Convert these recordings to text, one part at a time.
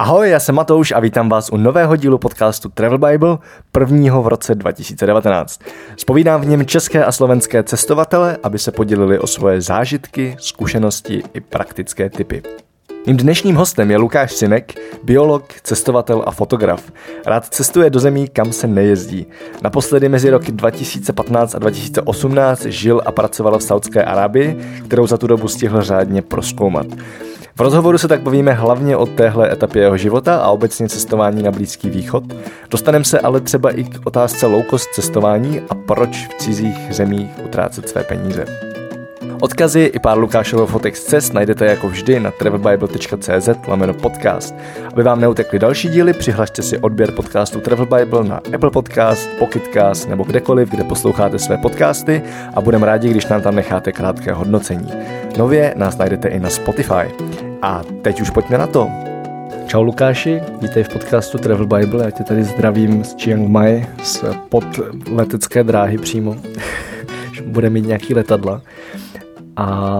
Ahoj, já jsem Matouš a vítám vás u nového dílu podcastu Travel Bible, prvního v roce 2019. Spovídám v něm české a slovenské cestovatele, aby se podělili o svoje zážitky, zkušenosti i praktické typy. Mým dnešním hostem je Lukáš Sinek, biolog, cestovatel a fotograf. Rád cestuje do zemí, kam se nejezdí. Naposledy mezi roky 2015 a 2018 žil a pracoval v Saudské Arábii, kterou za tu dobu stihl řádně proskoumat. V rozhovoru se tak bavíme hlavně o téhle etapě jeho života a obecně cestování na Blízký východ. Dostaneme se ale třeba i k otázce low cost cestování a proč v cizích zemích utrácet své peníze. Odkazy i pár Lukášovo fotek z cest najdete jako vždy na travelbible.cz lomeno podcast. Aby vám neutekly další díly, přihlašte si odběr podcastu Travel Bible na Apple Podcast, Pocketcast nebo kdekoliv, kde posloucháte své podcasty a budeme rádi, když nám tam necháte krátké hodnocení. Nově nás najdete i na Spotify. A teď už pojďme na to. Čau Lukáši, vítej v podcastu Travel Bible, já tě tady zdravím z Chiang Mai, z pod letecké dráhy přímo. Bude mít nějaký letadla. A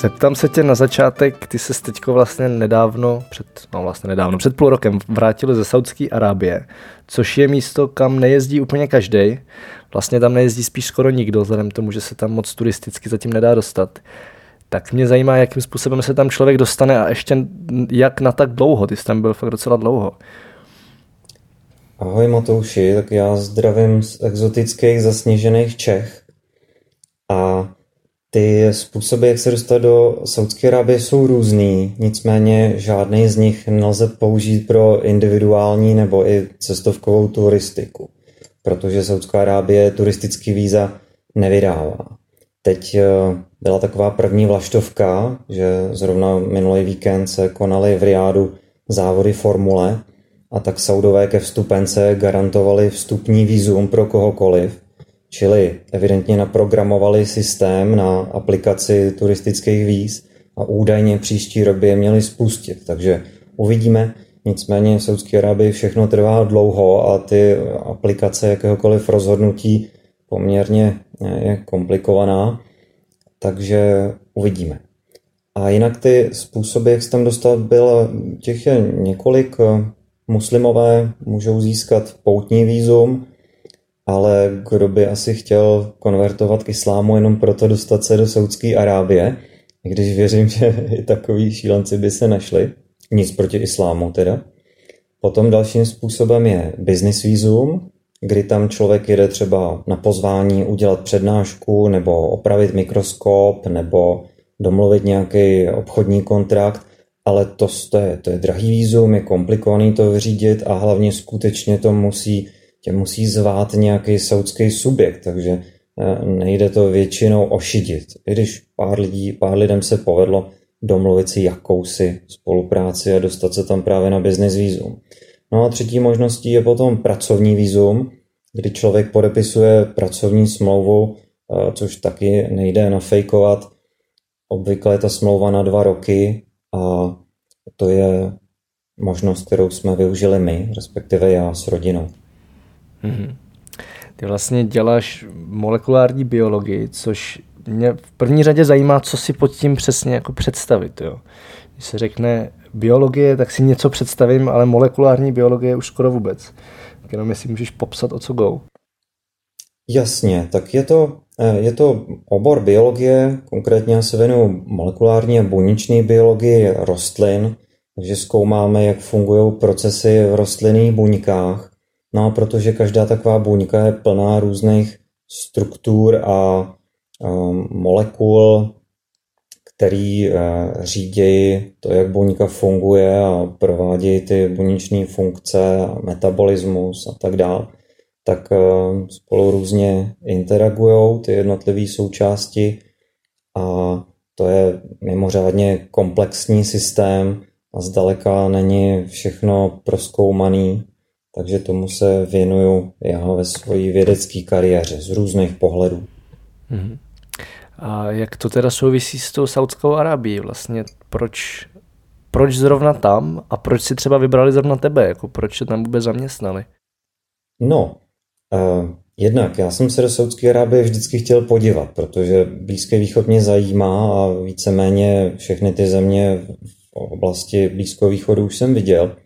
zeptám se tě na začátek, ty se teďko vlastně nedávno, před, no vlastně nedávno, před půl rokem vrátili ze Saudské Arábie, což je místo, kam nejezdí úplně každý. Vlastně tam nejezdí spíš skoro nikdo, vzhledem tomu, že se tam moc turisticky zatím nedá dostat tak mě zajímá, jakým způsobem se tam člověk dostane a ještě jak na tak dlouho. Ty jsi tam byl fakt docela dlouho. Ahoj Matouši, tak já zdravím z exotických zasněžených Čech. A ty způsoby, jak se dostat do Saudské Arábie, jsou různý, nicméně žádný z nich nelze použít pro individuální nebo i cestovkovou turistiku, protože Saudská Arábie turistický víza nevydává. Teď eh, byla taková první vlaštovka, že zrovna minulý víkend se konaly v Riádu závody formule a tak Saudové ke vstupence garantovali vstupní výzum pro kohokoliv, čili evidentně naprogramovali systém na aplikaci turistických víz a údajně příští rok by je měli spustit. Takže uvidíme, nicméně v Saudské Arábii všechno trvá dlouho a ty aplikace jakéhokoliv rozhodnutí poměrně je komplikovaná takže uvidíme. A jinak ty způsoby, jak se tam dostat, byl, těch je několik. Muslimové můžou získat poutní výzum, ale kdo by asi chtěl konvertovat k islámu jenom proto dostat se do Saudské Arábie, když věřím, že i takový šílenci by se našli. Nic proti islámu teda. Potom dalším způsobem je business výzum, kdy tam člověk jede třeba na pozvání udělat přednášku nebo opravit mikroskop nebo domluvit nějaký obchodní kontrakt, ale to, to, je, to je drahý výzum, je komplikovaný to vyřídit a hlavně skutečně to musí, tě musí zvát nějaký saudský subjekt, takže eh, nejde to většinou ošidit. I když pár, lidí, pár lidem se povedlo domluvit si jakousi spolupráci a dostat se tam právě na business výzum. No a třetí možností je potom pracovní výzum, kdy člověk podepisuje pracovní smlouvu, eh, což taky nejde nafejkovat. Obvykle je ta smlouva na dva roky a to je možnost, kterou jsme využili my, respektive já s rodinou. Mm-hmm. Ty vlastně děláš molekulární biologii, což mě v první řadě zajímá, co si pod tím přesně jako představit. Jo. Když se řekne biologie, tak si něco představím, ale molekulární biologie už skoro vůbec. Tak jenom jestli můžeš popsat, o co go. Jasně, tak je to, eh, je to obor biologie, konkrétně já se věnuju molekulární a buněčné biologii rostlin, takže zkoumáme, jak fungují procesy v rostlinných buňkách. No a protože každá taková buňka je plná různých struktur a um, molekul, který uh, řídějí to, jak buňka funguje a provádějí ty buněčné funkce, metabolismus a tak dále, tak uh, spolu různě interagují ty jednotlivé součásti a to je mimořádně komplexní systém a zdaleka není všechno proskoumaný, takže tomu se věnuju já ve své vědecké kariéře z různých pohledů. Mm-hmm. A jak to teda souvisí s tou Saudskou Arábií vlastně? Proč, proč zrovna tam a proč si třeba vybrali zrovna tebe? Jako proč se tam vůbec zaměstnali? No, uh, jednak já jsem se do Saudské Arábie vždycky chtěl podívat, protože Blízký východ mě zajímá a víceméně všechny ty země v oblasti Blízkého východu už jsem viděl,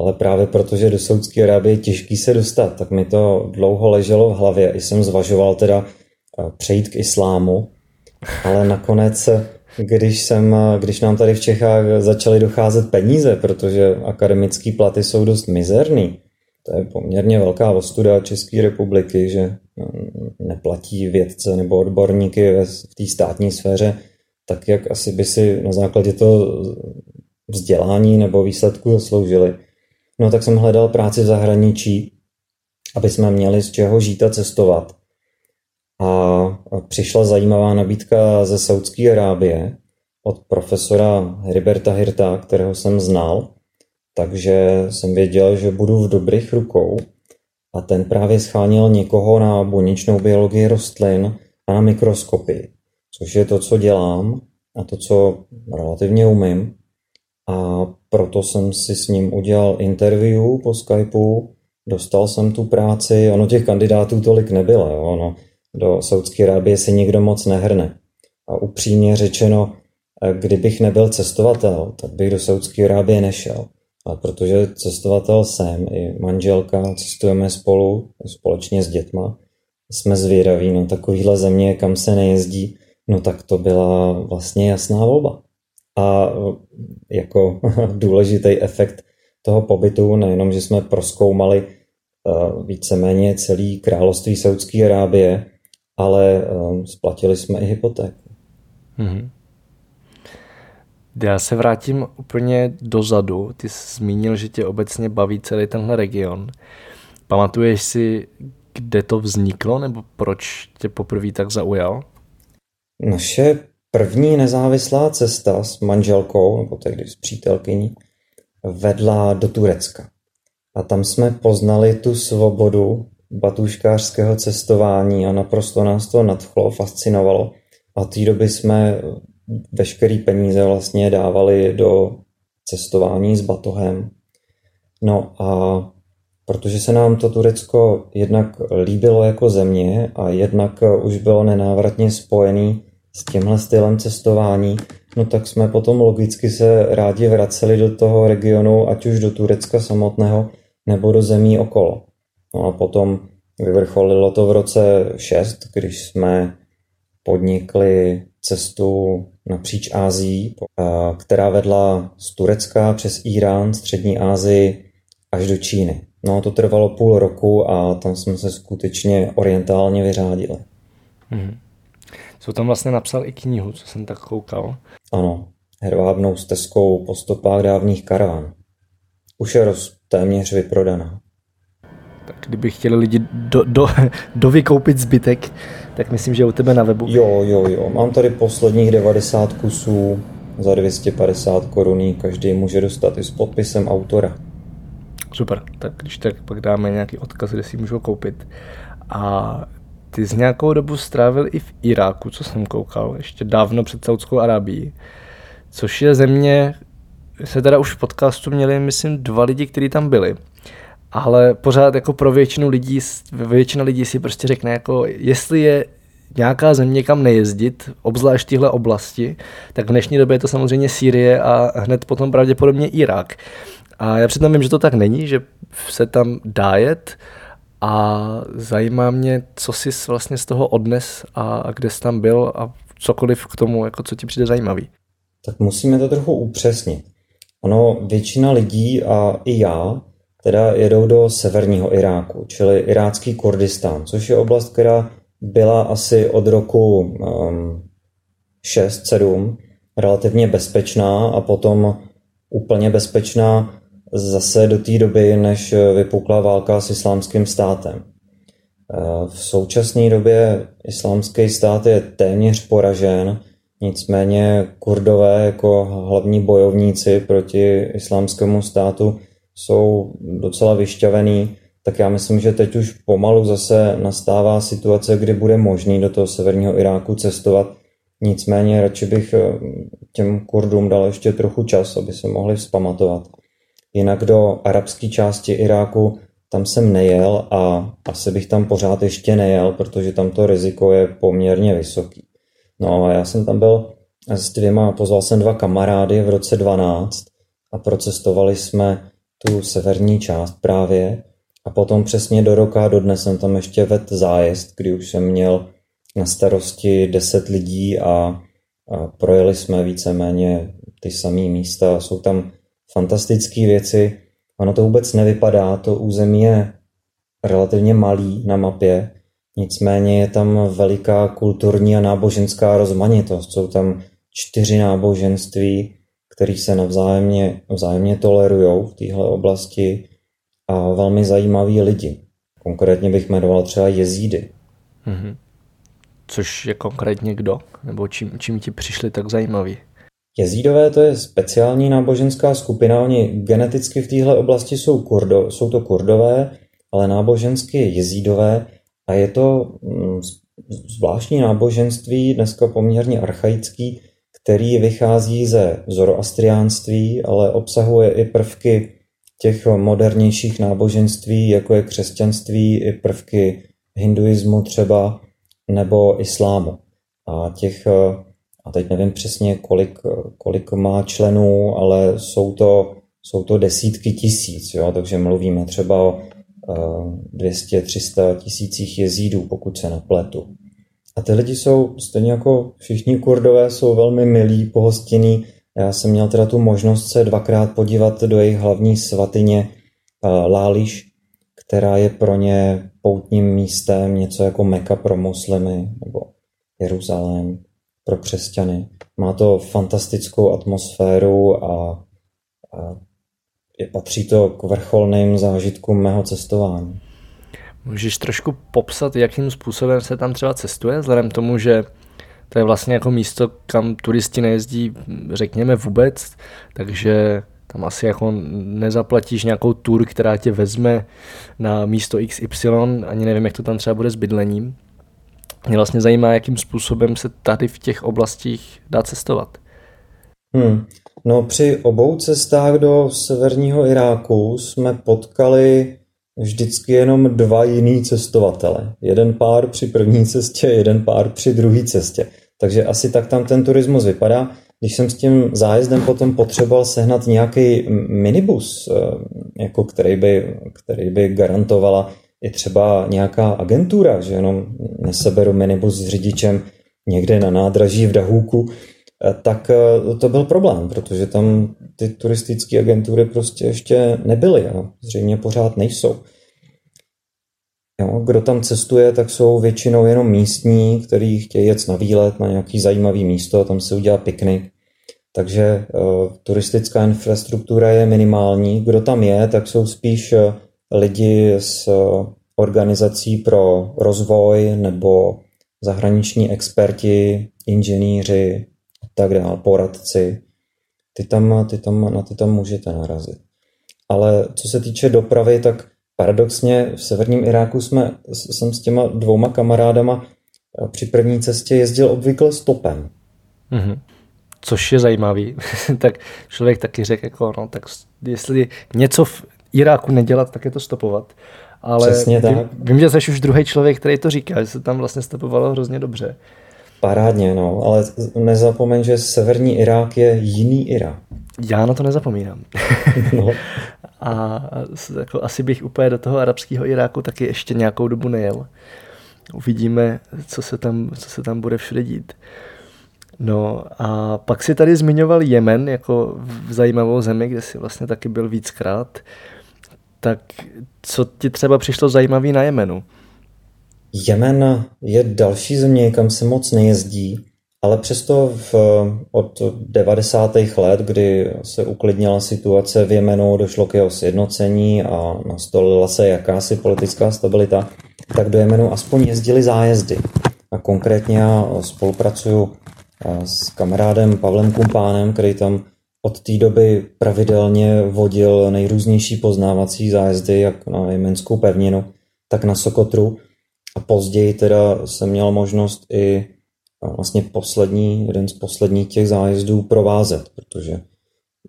ale právě protože do Saudské Arábie je těžký se dostat, tak mi to dlouho leželo v hlavě. I jsem zvažoval teda eh, přejít k islámu, ale nakonec, když, jsem, když nám tady v Čechách začaly docházet peníze, protože akademické platy jsou dost mizerný, to je poměrně velká ostuda České republiky, že mm, neplatí vědce nebo odborníky v té státní sféře tak, jak asi by si na základě toho vzdělání nebo výsledku zasloužili. No tak jsem hledal práci v zahraničí, aby jsme měli z čeho žít a cestovat. A přišla zajímavá nabídka ze Saudské Arábie od profesora Heriberta Hirta, kterého jsem znal, takže jsem věděl, že budu v dobrých rukou a ten právě schánil někoho na buněčnou biologii rostlin a na mikroskopii, což je to, co dělám a to, co relativně umím. A proto jsem si s ním udělal interview po Skypeu, dostal jsem tu práci, ono těch kandidátů tolik nebylo, jo? Ono, do Saudské Arábie si nikdo moc nehrne. A upřímně řečeno, kdybych nebyl cestovatel, tak bych do Saudské Arábie nešel. A protože cestovatel jsem, i manželka, cestujeme spolu, společně s dětma, jsme zvědaví na takovýhle země, kam se nejezdí, no tak to byla vlastně jasná volba. A jako důležitý efekt toho pobytu, nejenom, že jsme proskoumali uh, víceméně celý království Saudské Arábie, ale uh, splatili jsme i hypotéku. Mm-hmm. Já se vrátím úplně dozadu. Ty jsi zmínil, že tě obecně baví celý tenhle region. Pamatuješ si, kde to vzniklo, nebo proč tě poprvé tak zaujal? Naše první nezávislá cesta s manželkou, nebo tehdy s přítelkyní, vedla do Turecka. A tam jsme poznali tu svobodu batuškářského cestování a naprosto nás to nadchlo, fascinovalo. A té doby jsme veškerý peníze vlastně dávali do cestování s batohem. No a protože se nám to Turecko jednak líbilo jako země a jednak už bylo nenávratně spojený s tímhle stylem cestování, no tak jsme potom logicky se rádi vraceli do toho regionu, ať už do Turecka samotného, nebo do zemí okolo. No a potom vyvrcholilo to v roce 6, když jsme podnikli cestu napříč Ázií, která vedla z Turecka přes Irán, střední Asii až do Číny. No to trvalo půl roku a tam jsme se skutečně orientálně vyřádili. Hmm. Co tam vlastně napsal i knihu, co jsem tak koukal. Ano, hervábnou stezkou po stopách dávných karavan. Už je roz téměř vyprodaná. Tak kdyby chtěli lidi do, do, dovykoupit zbytek, tak myslím, že u tebe na webu. Jo, jo, jo. Mám tady posledních 90 kusů za 250 koruní. Každý může dostat i s podpisem autora. Super, tak když tak pak dáme nějaký odkaz, kde si můžou koupit. A ty z nějakou dobu strávil i v Iráku, co jsem koukal, ještě dávno před Saudskou Arábií, což je země, se teda už v podcastu měli, myslím, dva lidi, kteří tam byli ale pořád jako pro většinu lidí, většina lidí si prostě řekne, jako jestli je nějaká země, kam nejezdit, obzvlášť tyhle oblasti, tak v dnešní době je to samozřejmě Sýrie a hned potom pravděpodobně Irák. A já přitom vím, že to tak není, že se tam dá jet a zajímá mě, co jsi vlastně z toho odnes a kde jsi tam byl a cokoliv k tomu, jako co ti přijde zajímavý. Tak musíme to trochu upřesnit. Ono, většina lidí a i já teda jedou do severního Iráku, čili irácký Kurdistán, což je oblast, která byla asi od roku um, 6-7 relativně bezpečná a potom úplně bezpečná zase do té doby, než vypukla válka s islámským státem. Uh, v současné době islámský stát je téměř poražen, nicméně kurdové jako hlavní bojovníci proti islámskému státu jsou docela vyšťavený, tak já myslím, že teď už pomalu zase nastává situace, kdy bude možný do toho severního Iráku cestovat. Nicméně radši bych eh, těm Kurdům dal ještě trochu čas, aby se mohli vzpamatovat. Jinak do arabské části Iráku tam jsem nejel a asi bych tam pořád ještě nejel, protože tam to riziko je poměrně vysoký. No a já jsem tam byl s dvěma, pozval jsem dva kamarády v roce 12 a procestovali jsme tu severní část právě a potom přesně do roka do dnes jsem tam ještě ved zájezd, kdy už jsem měl na starosti 10 lidí a, a projeli jsme víceméně ty samé místa. Jsou tam fantastické věci. Ono to vůbec nevypadá, to území je relativně malý na mapě, nicméně je tam veliká kulturní a náboženská rozmanitost. Jsou tam čtyři náboženství, které se navzájemně, vzájemně tolerují v téhle oblasti a velmi zajímaví lidi. Konkrétně bych jmenoval třeba jezídy. Mm-hmm. Což je konkrétně kdo? Nebo čím, čím ti přišli tak zajímaví? Jezídové to je speciální náboženská skupina, oni geneticky v téhle oblasti jsou, kurdo, jsou to kurdové, ale nábožensky jezídové a je to mm, zvláštní náboženství, dneska poměrně archaický, který vychází ze zoroastriánství, ale obsahuje i prvky těch modernějších náboženství, jako je křesťanství, i prvky hinduismu třeba, nebo islámu. A těch, a teď nevím přesně, kolik, kolik má členů, ale jsou to, jsou to desítky tisíc, jo? takže mluvíme třeba o 200-300 tisících jezídů, pokud se nepletu. A ty lidi jsou, stejně jako všichni kurdové, jsou velmi milí, pohostinní. Já jsem měl teda tu možnost se dvakrát podívat do jejich hlavní svatyně Láliš, která je pro ně poutním místem, něco jako Meka pro muslimy nebo Jeruzalém pro křesťany. Má to fantastickou atmosféru a, a je, patří to k vrcholným zážitkům mého cestování. Můžeš trošku popsat, jakým způsobem se tam třeba cestuje, vzhledem k tomu, že to je vlastně jako místo, kam turisti nejezdí, řekněme vůbec, takže tam asi jako nezaplatíš nějakou tur, která tě vezme na místo XY, ani nevím, jak to tam třeba bude s bydlením. Mě vlastně zajímá, jakým způsobem se tady v těch oblastích dá cestovat. Hmm. No při obou cestách do severního Iráku jsme potkali vždycky jenom dva jiný cestovatele. Jeden pár při první cestě, jeden pár při druhé cestě. Takže asi tak tam ten turismus vypadá. Když jsem s tím zájezdem potom potřeboval sehnat nějaký minibus, eh, jako který, by, který by garantovala i třeba nějaká agentura, že jenom neseberu minibus s řidičem někde na nádraží v Dahůku, eh, tak eh, to byl problém, protože tam ty turistické agentury prostě ještě nebyly a zřejmě pořád nejsou. Jo, kdo tam cestuje, tak jsou většinou jenom místní, kteří chtějí jet na výlet na nějaký zajímavý místo, tam se udělá piknik. Takže uh, turistická infrastruktura je minimální. Kdo tam je, tak jsou spíš lidi z uh, organizací pro rozvoj nebo zahraniční experti, inženýři a tak dále, poradci. Ty tam, ty tam, na ty tam můžete narazit. Ale co se týče dopravy, tak paradoxně v severním Iráku jsme, jsem s těma dvouma kamarádama eh, při první cestě jezdil obvykle stopem. Mm-hmm. Což je zajímavý. tak člověk taky řekl, jako, no, tak jestli něco v Iráku nedělat, tak je to stopovat. Ale Přesně tak. Vím, vím, že jsi už druhý člověk, který to říká, že se tam vlastně stopovalo hrozně dobře. Parádně, no, ale nezapomeň, že severní Irák je jiný Irák. Já na to nezapomínám. no. A jako asi bych úplně do toho arabského Iráku taky ještě nějakou dobu nejel. Uvidíme, co se tam, co se tam bude všude dít. No a pak si tady zmiňoval Jemen jako v zajímavou zemi, kde si vlastně taky byl víckrát. Tak co ti třeba přišlo zajímavý na Jemenu? Jemen je další země, kam se moc nejezdí, ale přesto v, od 90. let, kdy se uklidnila situace v Jemenu, došlo k jeho sjednocení a nastolila se jakási politická stabilita, tak do Jemenu aspoň jezdili zájezdy. A konkrétně já spolupracuju s kamarádem Pavlem Kumpánem, který tam od té doby pravidelně vodil nejrůznější poznávací zájezdy, jak na jemenskou pevninu, tak na Sokotru. A později teda jsem měl možnost i vlastně poslední, jeden z posledních těch zájezdů provázet, protože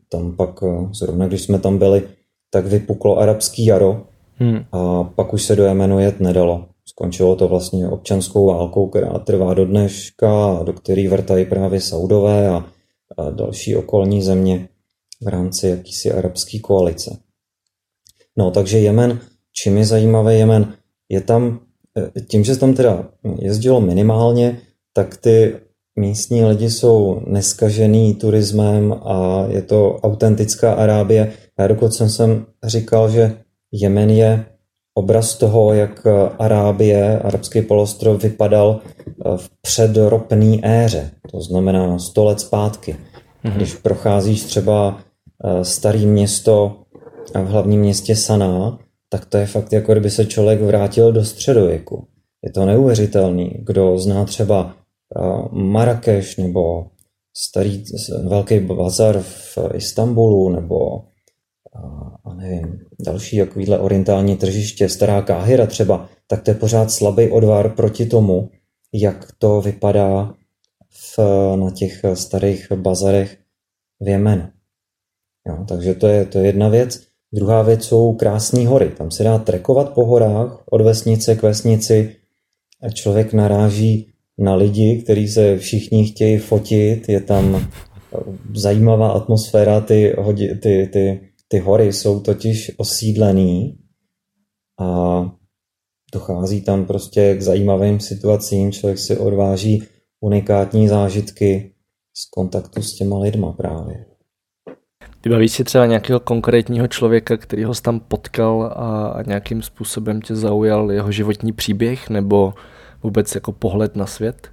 tam pak, zrovna když jsme tam byli, tak vypuklo arabský jaro hmm. a pak už se do Jemenu jet nedalo. Skončilo to vlastně občanskou válkou, která trvá do dneška, do který vrtají právě Saudové a, další okolní země v rámci jakýsi arabské koalice. No, takže Jemen, čím je zajímavý Jemen? Je tam, eh, tím, že tam teda jezdilo minimálně, tak ty místní lidi jsou neskažený turismem a je to autentická Arábie. Já dokonce jsem říkal, že Jemen je obraz toho, jak Arábie, arabský polostrov vypadal v předropné éře, to znamená 100 let zpátky. Mm-hmm. Když procházíš třeba eh, starý město v hlavním městě Saná, tak to je fakt jako kdyby se člověk vrátil do středověku. Je to neuvěřitelný. Kdo zná třeba eh, Marrakeš nebo starý velký bazar v Istanbulu nebo a nevím, další takovýhle orientální tržiště, stará Káhyra třeba, tak to je pořád slabý odvar proti tomu, jak to vypadá v, na těch starých bazarech v Jemenu. Jo, takže to je, to je jedna věc. Druhá věc jsou krásné hory. Tam se dá trekovat po horách od vesnice k vesnici. A člověk naráží na lidi, kteří se všichni chtějí fotit. Je tam zajímavá atmosféra, ty, ty, ty ty hory jsou totiž osídlený a dochází tam prostě k zajímavým situacím, člověk si odváží unikátní zážitky z kontaktu s těma lidma právě. Vybavíš si třeba nějakého konkrétního člověka, který ho tam potkal a, a nějakým způsobem tě zaujal jeho životní příběh nebo vůbec jako pohled na svět?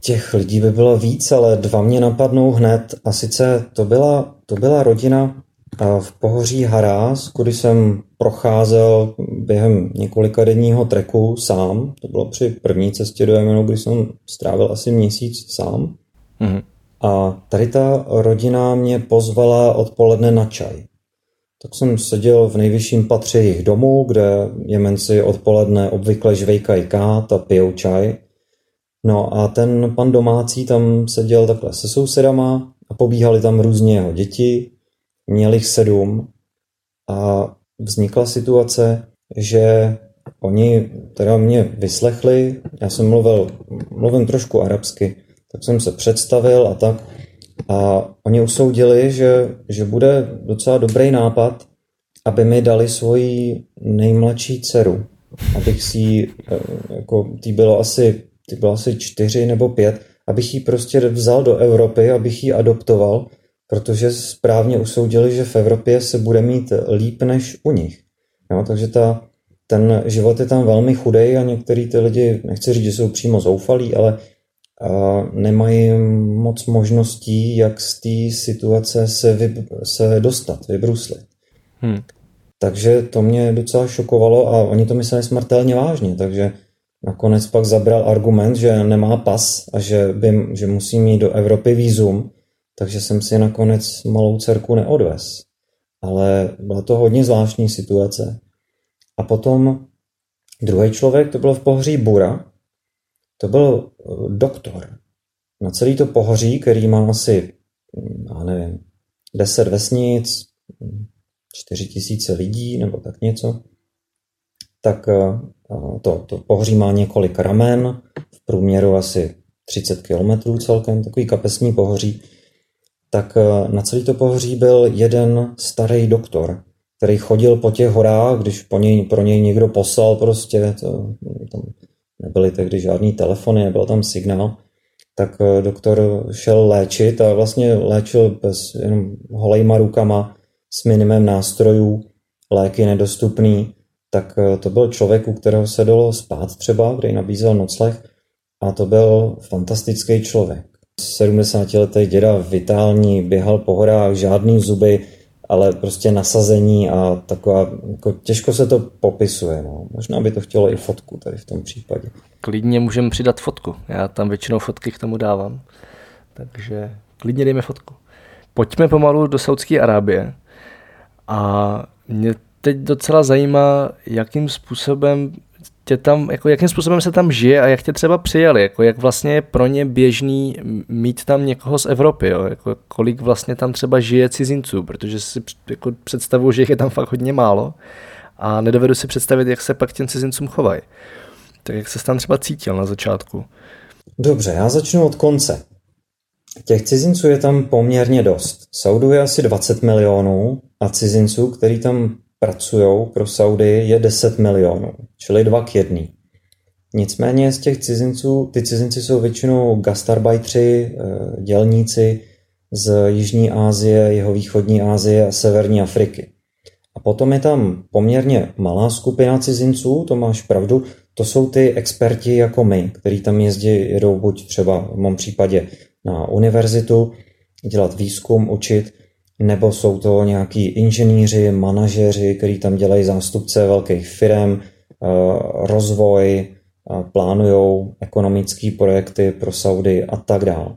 Těch lidí by bylo víc, ale dva mě napadnou hned. A sice to byla, to byla rodina v pohoří Harás, kudy jsem procházel během několika denního treku sám. To bylo při první cestě do Jemenu, kdy jsem strávil asi měsíc sám. Mm-hmm. A tady ta rodina mě pozvala odpoledne na čaj. Tak jsem seděl v nejvyšším patře jejich domu, kde Jemenci odpoledne obvykle žvejkají kát a pijou čaj. No a ten pan domácí tam seděl takhle se sousedama a pobíhali tam různě jeho děti měl jich sedm a vznikla situace, že oni teda mě vyslechli, já jsem mluvil, mluvím trošku arabsky, tak jsem se představil a tak. A oni usoudili, že, že bude docela dobrý nápad, aby mi dali svoji nejmladší dceru. Abych si eh, jako tý bylo asi, tý bylo asi čtyři nebo pět, abych ji prostě vzal do Evropy, abych ji adoptoval protože správně usoudili, že v Evropě se bude mít líp než u nich. Jo, takže ta, ten život je tam velmi chudej a některý ty lidi, nechci říct, že jsou přímo zoufalí, ale a nemají moc možností, jak z té situace se, vy, se dostat, vybruslit. Hmm. Takže to mě docela šokovalo a oni to mysleli smrtelně vážně, takže nakonec pak zabral argument, že nemá pas a že, by, že musí mít do Evropy výzum, takže jsem si nakonec malou dcerku neodvez. Ale byla to hodně zvláštní situace. A potom druhý člověk, to byl v pohoří Bura, to byl eh, doktor. Na celý to pohoří, který má asi, hm, já nevím, 10 vesnic, 4 hm, tisíce lidí nebo tak něco, tak eh, to, to pohoří má několik ramen, v průměru asi 30 kilometrů celkem, takový kapesní pohoří tak eh, na celý to pohoří byl jeden starý doktor, který chodil po těch horách, když po něj, pro něj někdo poslal prostě, to, tam nebyly tehdy žádný telefony, nebyl tam signál, tak eh, doktor šel léčit a vlastně léčil bez jenom holejma rukama s minimem nástrojů, léky nedostupný, tak eh, to byl člověk, u kterého se dalo spát třeba, kde nabízel nocleh a to byl fantastický člověk. 70-letý děda vitální, běhal po horách, žádný zuby, ale prostě nasazení a taková, jako těžko se to popisuje. No. Možná by to chtělo i fotku tady v tom případě. Klidně můžeme přidat fotku. Já tam většinou fotky k tomu dávám. Takže klidně dejme fotku. Pojďme pomalu do Saudské Arábie. A mě teď docela zajímá, jakým způsobem tě tam, jako jakým způsobem se tam žije a jak tě třeba přijali, jako jak vlastně je pro ně běžný mít tam někoho z Evropy, jo? Jako kolik vlastně tam třeba žije cizinců, protože si jako představuju, že jich je tam fakt hodně málo a nedovedu si představit, jak se pak těm cizincům chovají. Tak jak se tam třeba cítil na začátku? Dobře, já začnu od konce. Těch cizinců je tam poměrně dost. Saudu je asi 20 milionů a cizinců, kteří tam pracují pro Saudy, je 10 milionů, čili dva k jedný. Nicméně z těch cizinců, ty cizinci jsou většinou gastarbajtři, eh, dělníci z Jižní Asie, jeho východní Asie a Severní Afriky. A potom je tam poměrně malá skupina cizinců, to máš pravdu, to jsou ty experti jako my, kteří tam jezdí, jedou buď třeba v mém případě na univerzitu, dělat výzkum, učit, nebo jsou to nějaký inženýři, manažeři, kteří tam dělají zástupce velkých firm, eh, rozvoj, eh, plánují ekonomické projekty pro Saudy a tak dále.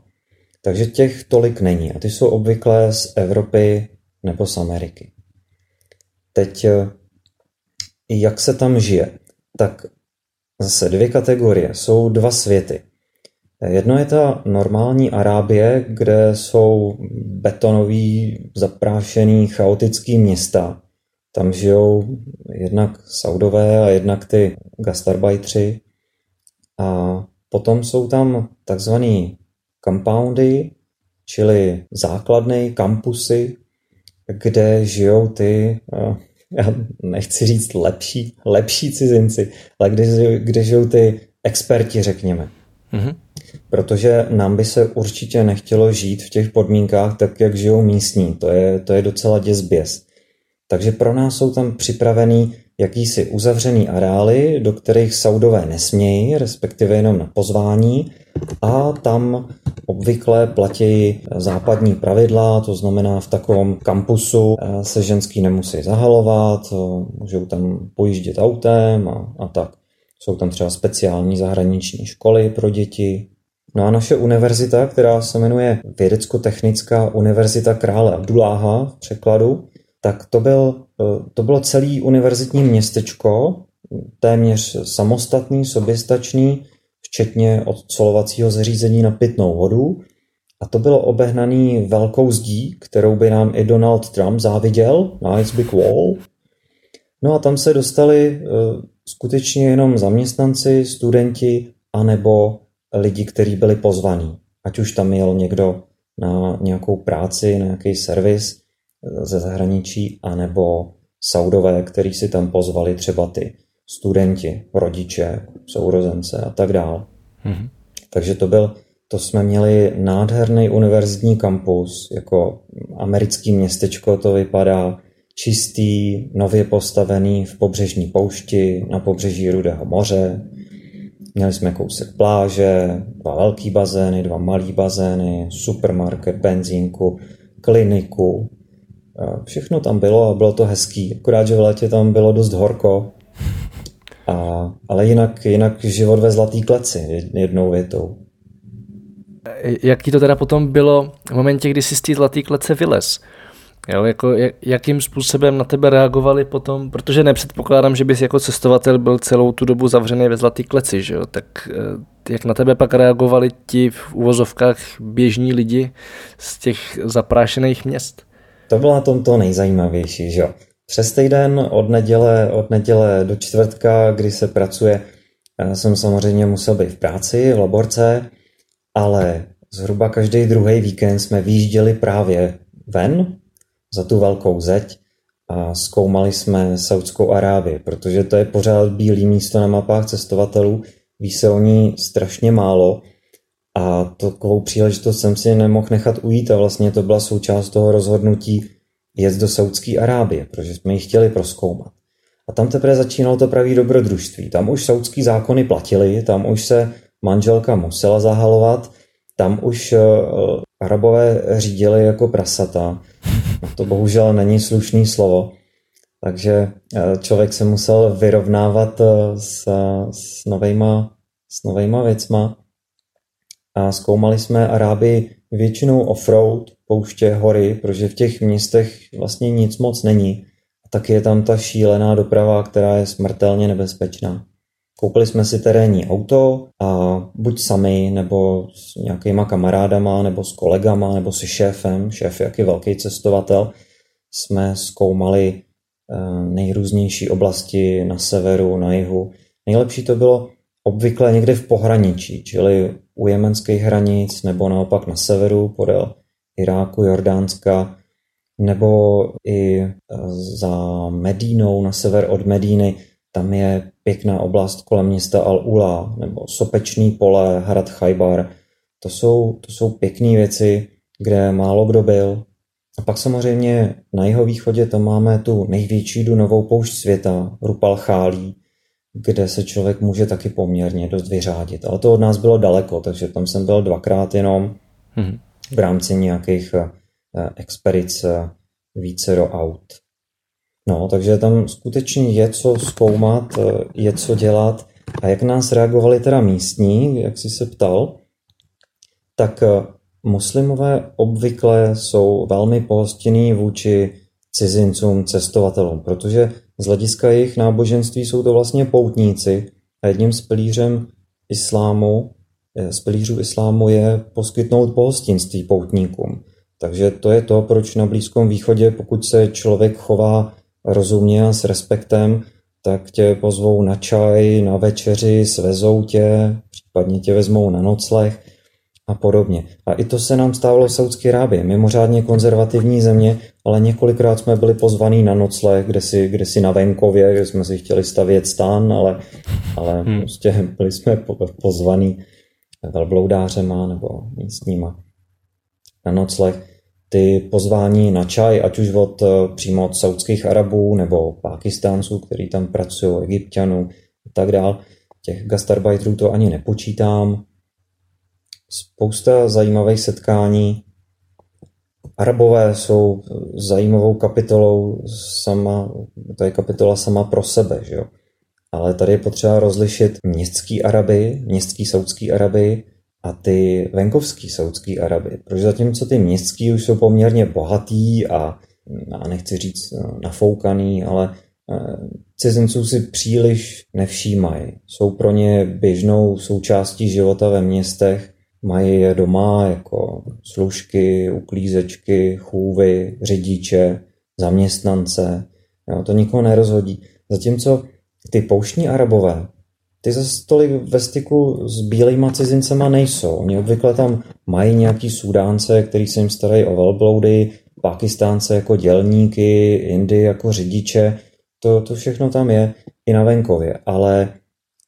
Takže těch tolik není a ty jsou obvykle z Evropy nebo z Ameriky. Teď, eh, jak se tam žije? Tak zase dvě kategorie, jsou dva světy. Jedno je ta normální Arábie, kde jsou betonový, zaprášený, chaotický města. Tam žijou jednak Saudové a jednak ty gastarbajtři. A potom jsou tam takzvaný compoundy, čili základny, kampusy, kde žijou ty, já nechci říct lepší, lepší cizinci, ale kde, kde žijou ty experti, řekněme. Mm-hmm. Protože nám by se určitě nechtělo žít v těch podmínkách tak, jak žijou místní. To je, to je docela děsběs. Takže pro nás jsou tam připravený jakýsi uzavřený areály, do kterých Saudové nesmějí, respektive jenom na pozvání, a tam obvykle platí západní pravidla, to znamená v takovém kampusu eh, se ženský nemusí zahalovat, eh, můžou tam pojíždět autem a, a tak. Jsou tam třeba speciální zahraniční školy pro děti. No a naše univerzita, která se jmenuje Vědecko-technická univerzita krále Abduláha v překladu, tak to, byl, eh, to bylo celý univerzitní městečko, téměř samostatný, soběstačný, včetně odcolovacího zařízení na pitnou vodu. A to bylo obehnaný velkou zdí, kterou by nám i Donald Trump záviděl, Nice Big Wall. No a tam se dostali uh, skutečně jenom zaměstnanci, studenti, anebo lidi, kteří byli pozvaní. Ať už tam jel někdo na nějakou práci, na nějaký servis eh, ze zahraničí, anebo Saudové, který si tam pozvali třeba ty studenti, rodiče, sourozence a tak dále. Mm-hmm. Takže to byl, to jsme měli nádherný univerzitní kampus, jako americký městečko to vypadá, čistý, nově postavený v pobřežní poušti na pobřeží Rudého moře. Měli jsme kousek pláže, dva velký bazény, dva malý bazény, supermarket, benzínku, kliniku. Všechno tam bylo a bylo to hezký. Akorát, že v létě tam bylo dost horko, a, ale jinak, jinak život ve zlatý kleci, jednou větou. Jaký to teda potom bylo v momentě, kdy jsi z té zlatý klece vylez? Jo, jako, jak, jakým způsobem na tebe reagovali potom, protože nepředpokládám, že bys jako cestovatel byl celou tu dobu zavřený ve zlatý kleci, že jo? tak eh, jak na tebe pak reagovali ti v uvozovkách běžní lidi z těch zaprášených měst? To bylo na tom to nejzajímavější, že jo. Přes týden od neděle, od neděle do čtvrtka, kdy se pracuje, já jsem samozřejmě musel být v práci, v laborce, ale zhruba každý druhý víkend jsme výjížděli právě ven za tu velkou zeď a zkoumali jsme Saudskou Arábii, protože to je pořád bílý místo na mapách cestovatelů, ví se o ní strašně málo a takovou příležitost jsem si nemohl nechat ujít a vlastně to byla součást toho rozhodnutí jet do Saudské Arábie, protože jsme ji chtěli proskoumat. A tam teprve začínalo to pravý dobrodružství. Tam už saudský zákony platily, tam už se manželka musela zahalovat, tam už uh, Arabové řídili jako prasata. To bohužel není slušný slovo. Takže uh, člověk se musel vyrovnávat uh, s, s, novejma, s novejma věcma. A zkoumali jsme Arábii většinou offroad, pouště, hory, protože v těch městech vlastně nic moc není. A taky je tam ta šílená doprava, která je smrtelně nebezpečná. Koupili jsme si terénní auto a buď sami, nebo s nějakýma kamarádama, nebo s kolegama, nebo se šéfem, šéf je jaký velký cestovatel, jsme zkoumali eh, nejrůznější oblasti na severu, na jihu. Nejlepší to bylo obvykle někde v pohraničí, čili u jemenských hranic nebo naopak na severu podél Iráku, Jordánska, nebo i e, za Medínou na sever od Medíny, tam je pěkná oblast kolem města Al-Ula, nebo Sopečný pole, Hrad Chajbar. To jsou, to jsou pěkné věci, kde málo kdo byl. A pak samozřejmě na jeho východě tam máme tu největší dunovou poušť světa, Rupal Chálí, kde se člověk může taky poměrně dost vyřádit. Ale to od nás bylo daleko, takže tam jsem byl dvakrát jenom mm-hmm. v rámci nějakých eh, expedic eh, více do aut. No, takže tam skutečně je co zkoumat, eh, je co dělat. A jak nás reagovali teda místní, jak jsi se ptal, tak muslimové obvykle jsou velmi pohostinní vůči cizincům, cestovatelům, protože z hlediska jejich náboženství jsou to vlastně poutníci a jedním z pilířem islámu, eh, z pilířů islámu je poskytnout pohostinství poutníkům. Takže to je to, proč na Blízkém východě, pokud se člověk chová rozumně a s respektem, tak tě pozvou na čaj, na večeři, svezou tě, případně tě vezmou na nocleh a podobně. A i to se nám stávalo v Saudské Arábii. Mimořádně konzervativní země, ale několikrát jsme byli pozvaní na nocleh, kde si, kde si na venkově, kde jsme si chtěli stavět stán, ale, ale hmm. prostě byli jsme pozvaní velbloudářema nebo místníma na nocleh. Ty pozvání na čaj, ať už od, přímo od saudských Arabů nebo Pakistánců, kteří tam pracují, Egyptianů a tak dál, těch gastarbajtrů to ani nepočítám, spousta zajímavých setkání. Arabové jsou zajímavou kapitolou sama, to je kapitola sama pro sebe, že jo. Ale tady je potřeba rozlišit městský Araby, městský saudský Araby a ty venkovský saudský Araby. Protože zatímco ty městský už jsou poměrně bohatý a, a nechci říct nafoukaný, ale eh, cizinců si příliš nevšímají. Jsou pro ně běžnou součástí života ve městech Mají je doma jako služky, uklízečky, chůvy, řidiče, zaměstnance. Jo, to nikoho nerozhodí. Zatímco ty pouštní arabové, ty zase tolik ve styku s bílejma cizincema nejsou. Oni obvykle tam mají nějaký sudánce, který se jim starají o velbloudy, pakistánce jako dělníky, Indy jako řidiče. To, to všechno tam je i na venkově, ale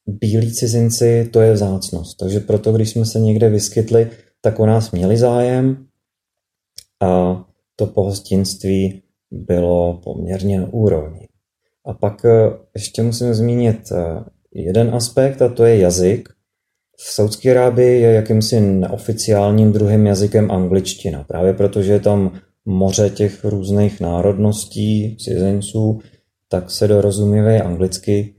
bílí cizinci, to je vzácnost. Takže proto, když jsme se někde vyskytli, tak o nás měli zájem a to pohostinství bylo poměrně na úrovni. A pak eh, ještě musím zmínit eh, jeden aspekt a to je jazyk. V Saudské Arábii je jakýmsi neoficiálním druhým jazykem angličtina, právě protože je tam moře těch různých národností, cizinců, tak se dorozumívají anglicky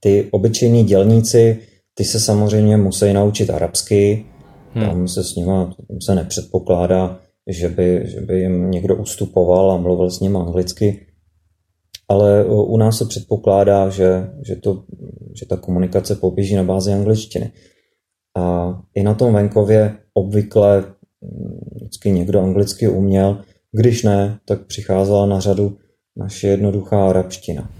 ty obyčejní dělníci, ty se samozřejmě musí naučit arabsky, hmm. tam se s nimi se nepředpokládá, že by, že by jim někdo ustupoval a mluvil s nimi anglicky, ale u nás se předpokládá, že, že, to, že ta komunikace poběží na bázi angličtiny. A i na tom venkově obvykle vždycky někdo anglicky uměl, když ne, tak přicházela na řadu naše jednoduchá arabština.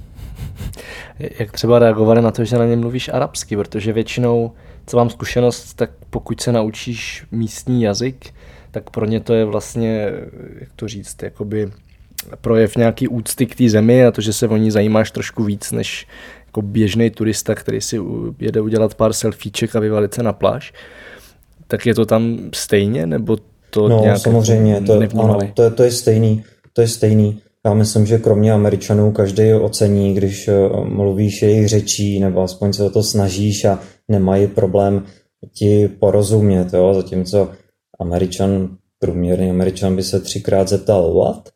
Jak třeba reagovali na to, že na ně mluvíš arabsky, protože většinou, co mám zkušenost, tak pokud se naučíš místní jazyk, tak pro ně to je vlastně, jak to říct, jakoby projev nějaký úcty k té zemi a to, že se o ní zajímáš trošku víc než jako běžný turista, který si jede udělat pár selfieček a vyvalit se na pláž. Tak je to tam stejně, nebo to no, nějak samozřejmě, jako to, ano, to, to je stejný. To je stejný. Já myslím, že kromě Američanů každý ocení, když eh, mluvíš jejich řečí, nebo aspoň se o to snažíš a nemají problém ti porozumět, jo? zatímco Američan, průměrný Američan by se třikrát zeptal what,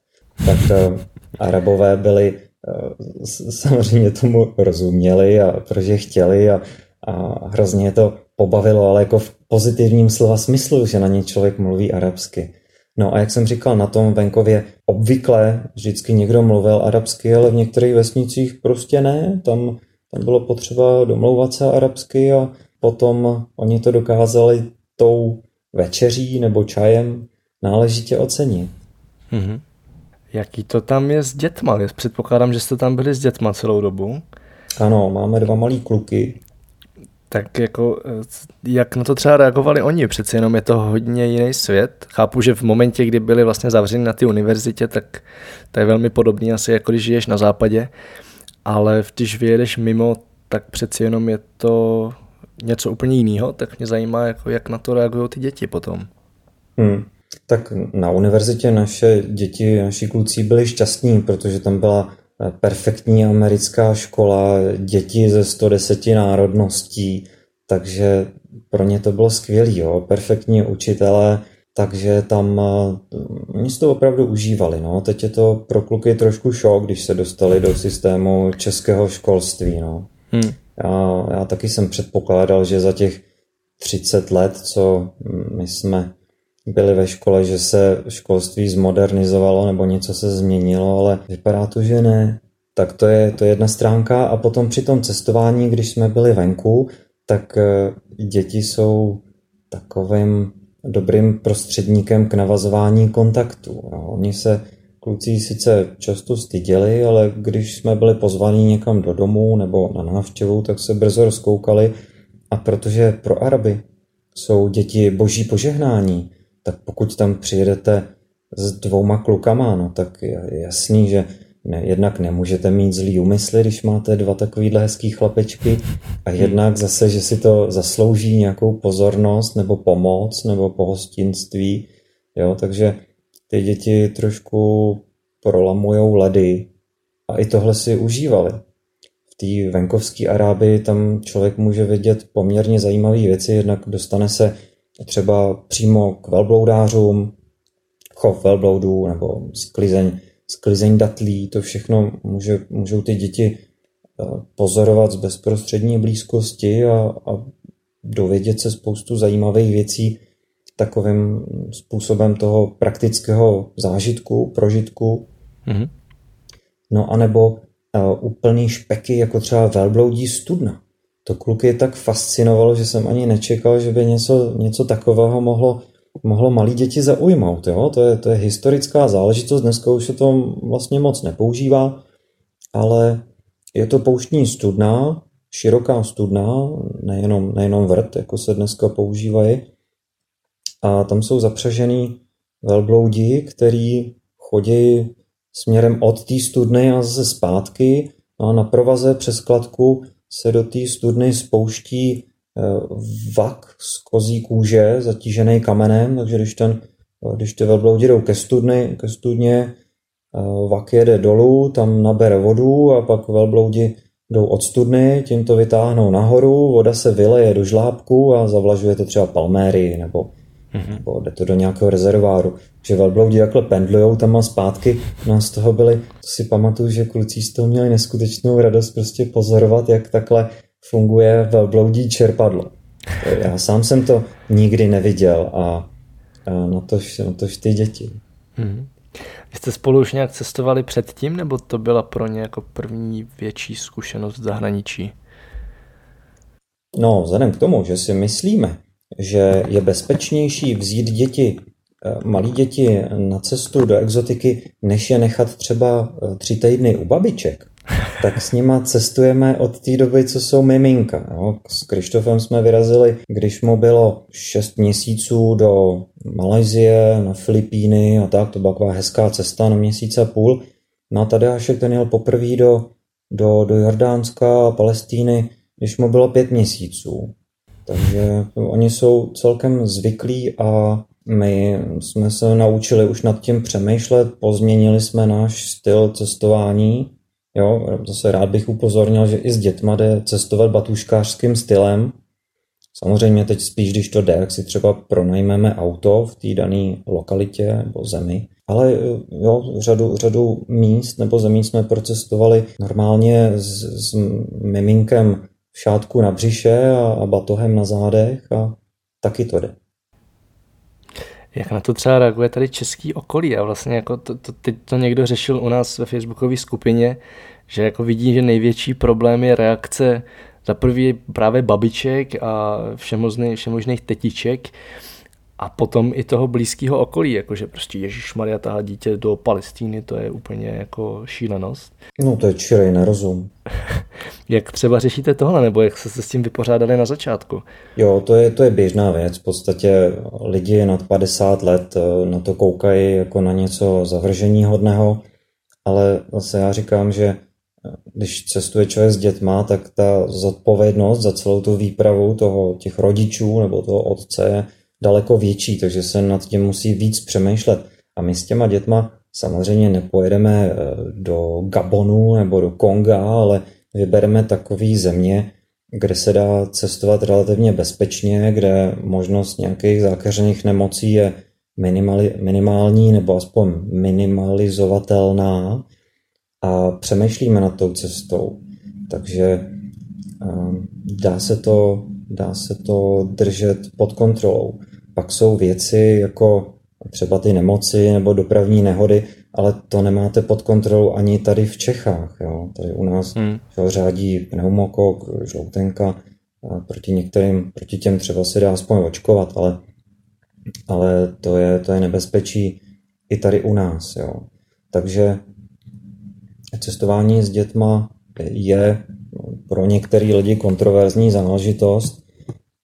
tak uh, Arabové byli uh, samozřejmě tomu rozuměli a protože chtěli a, a hrozně to pobavilo, ale jako v pozitivním slova smyslu, že na ně člověk mluví arabsky. No a jak jsem říkal, na tom venkově obvykle vždycky někdo mluvil arabsky, ale v některých vesnicích prostě ne. Tam, tam bylo potřeba domlouvat se arabsky a potom oni to dokázali tou večeří nebo čajem náležitě ocenit. Mm-hmm. Jaký to tam je s dětma? Předpokládám, že jste tam byli s dětma celou dobu. Ano, máme dva malí kluky. Tak jako, eh, jak na to třeba reagovali oni? Přece jenom je to hodně jiný svět. Chápu, že v momentě, kdy byli vlastně zavřeni na té univerzitě, tak to je velmi podobný asi jako když žiješ na západě, ale když vyjedeš mimo, tak přeci jenom je to něco úplně jiného, tak mě zajímá, jako jak na to reagují ty děti potom. Hmm. Tak na univerzitě naše děti, naši kluci byli šťastní, protože tam byla perfektní americká škola, děti ze 110 národností, takže pro ně to bylo skvělé, jo? perfektní učitelé, takže tam eh, oni si to opravdu užívali. No. Teď je to pro kluky trošku šok, když se dostali do systému českého školství. No. Hmm. Já, já taky jsem předpokládal, že za těch 30 let, co my jsme byli ve škole, že se školství zmodernizovalo nebo něco se změnilo, ale vypadá to, že ne. Tak to je, to je jedna stránka a potom při tom cestování, když jsme byli venku, tak eh, děti jsou takovým dobrým prostředníkem k navazování kontaktu. No, oni se kluci sice často styděli, ale když jsme byli pozvaní někam do domu nebo na návštěvu, tak se brzo rozkoukali a protože pro Araby jsou děti boží požehnání, tak pokud tam přijedete s dvouma klukama, no tak je jasný, že ne, jednak nemůžete mít zlý úmysly, když máte dva takovýhle hezký chlapečky a jednak zase, že si to zaslouží nějakou pozornost nebo pomoc nebo pohostinství, jo, takže ty děti trošku prolamujou ledy a i tohle si užívali. V té venkovské Arábii tam člověk může vidět poměrně zajímavé věci, jednak dostane se třeba přímo k velbloudářům, chov velbloudů nebo sklizeň, sklizeň datlí, to všechno může, můžou ty děti eh, pozorovat z bezprostřední blízkosti a, a dovědět se spoustu zajímavých věcí takovým způsobem toho praktického zážitku, prožitku. Mm-hmm. No a nebo uh, úplný špeky, jako třeba velbloudí studna to kluky tak fascinovalo, že jsem ani nečekal, že by něco, něco takového mohlo, mohlo malí děti zaujmout. Jo? To, je, to je historická záležitost, dneska už se to vlastně moc nepoužívá, ale je to pouštní studna, široká studna, nejenom, nejenom vrt, jako se dneska používají. A tam jsou zapřažený velbloudi, který chodí směrem od té studny a zase zpátky a na provaze přes kladku se do té studny spouští eh, vak z kozí kůže zatížený kamenem, takže když, ten, eh, když ty velbloudi jdou ke, studny, ke studně, eh, vak jede dolů, tam nabere vodu a pak velbloudi jdou od studny, tím to vytáhnou nahoru, voda se vyleje do žlábku a zavlažuje to třeba palméry nebo mm-hmm. nebo jde to do nějakého rezerváru. Že velbloudi takhle pendlujou tam a zpátky. No z toho byli, to si pamatuju, že kluci z toho měli neskutečnou radost prostě pozorovat, jak takhle funguje velbloudí čerpadlo. Já sám jsem to nikdy neviděl a, a na, tož, na tož ty děti. Mm-hmm. Vy jste spolu už nějak cestovali předtím, nebo to byla pro ně jako první větší zkušenost v zahraničí? No, vzhledem k tomu, že si myslíme, že je bezpečnější vzít děti, eh, malí děti na cestu do exotiky, než je nechat třeba eh, tři týdny u babiček, tak s nima cestujeme od té doby, co jsou miminka. Jo. S Krištofem jsme vyrazili, když mu bylo 6 měsíců do Malajzie, na Filipíny a tak, to byla taková hezká cesta na měsíc a půl. No a Tadeášek ten jel poprvé do, do, do Jordánska a Palestíny, když mu bylo pět měsíců. Takže oni jsou celkem zvyklí a my jsme se naučili už nad tím přemýšlet, pozměnili jsme náš styl cestování. Jo, zase rád bych upozornil, že i s dětma jde cestovat batuškářským stylem. Samozřejmě teď spíš, když to jde, jak si třeba pronajmeme auto v té dané lokalitě nebo zemi. Ale jo, řadu, řadu míst nebo zemí jsme procestovali normálně s, s miminkem v šátku na břiše a, a batohem na zádech a taky to jde. Jak na to třeba reaguje tady český okolí a vlastně jako to, to, teď to někdo řešil u nás ve facebookové skupině, že jako vidí, že největší problém je reakce za prvý právě babiček a všemožných, všemožných tetiček a potom i toho blízkého okolí, jakože prostě Ježíš Maria tahá dítě do Palestíny, to je úplně jako šílenost. No to je čirej nerozum. Jak třeba řešíte tohle, nebo jak jste se s tím vypořádali na začátku? Jo, to je, to je běžná věc. V podstatě lidi nad 50 let eh, na to koukají jako na něco zavržení hodného, ale zase já říkám, že eh, když cestuje člověk s dětma, tak ta zodpovědnost za celou tu výpravu toho, těch rodičů nebo toho otce je daleko větší, takže se nad tím musí víc přemýšlet. A my s těma dětma samozřejmě nepojedeme eh, do Gabonu nebo do Konga, ale vybereme takové země, kde se dá cestovat relativně bezpečně, kde možnost nějakých zákeřených nemocí je minimali, minimální nebo aspoň minimalizovatelná a přemýšlíme nad tou cestou. Takže um, dá se to, dá se to držet pod kontrolou. Pak jsou věci jako třeba ty nemoci nebo dopravní nehody, ale to nemáte pod kontrolou ani tady v Čechách. Jo. Tady u nás hmm. jo, řádí pneumokok, žloutenka, proti některým, proti těm třeba se dá aspoň očkovat, ale, ale to, je, to je nebezpečí i tady u nás. Jo. Takže cestování s dětma je pro některé lidi kontroverzní záležitost,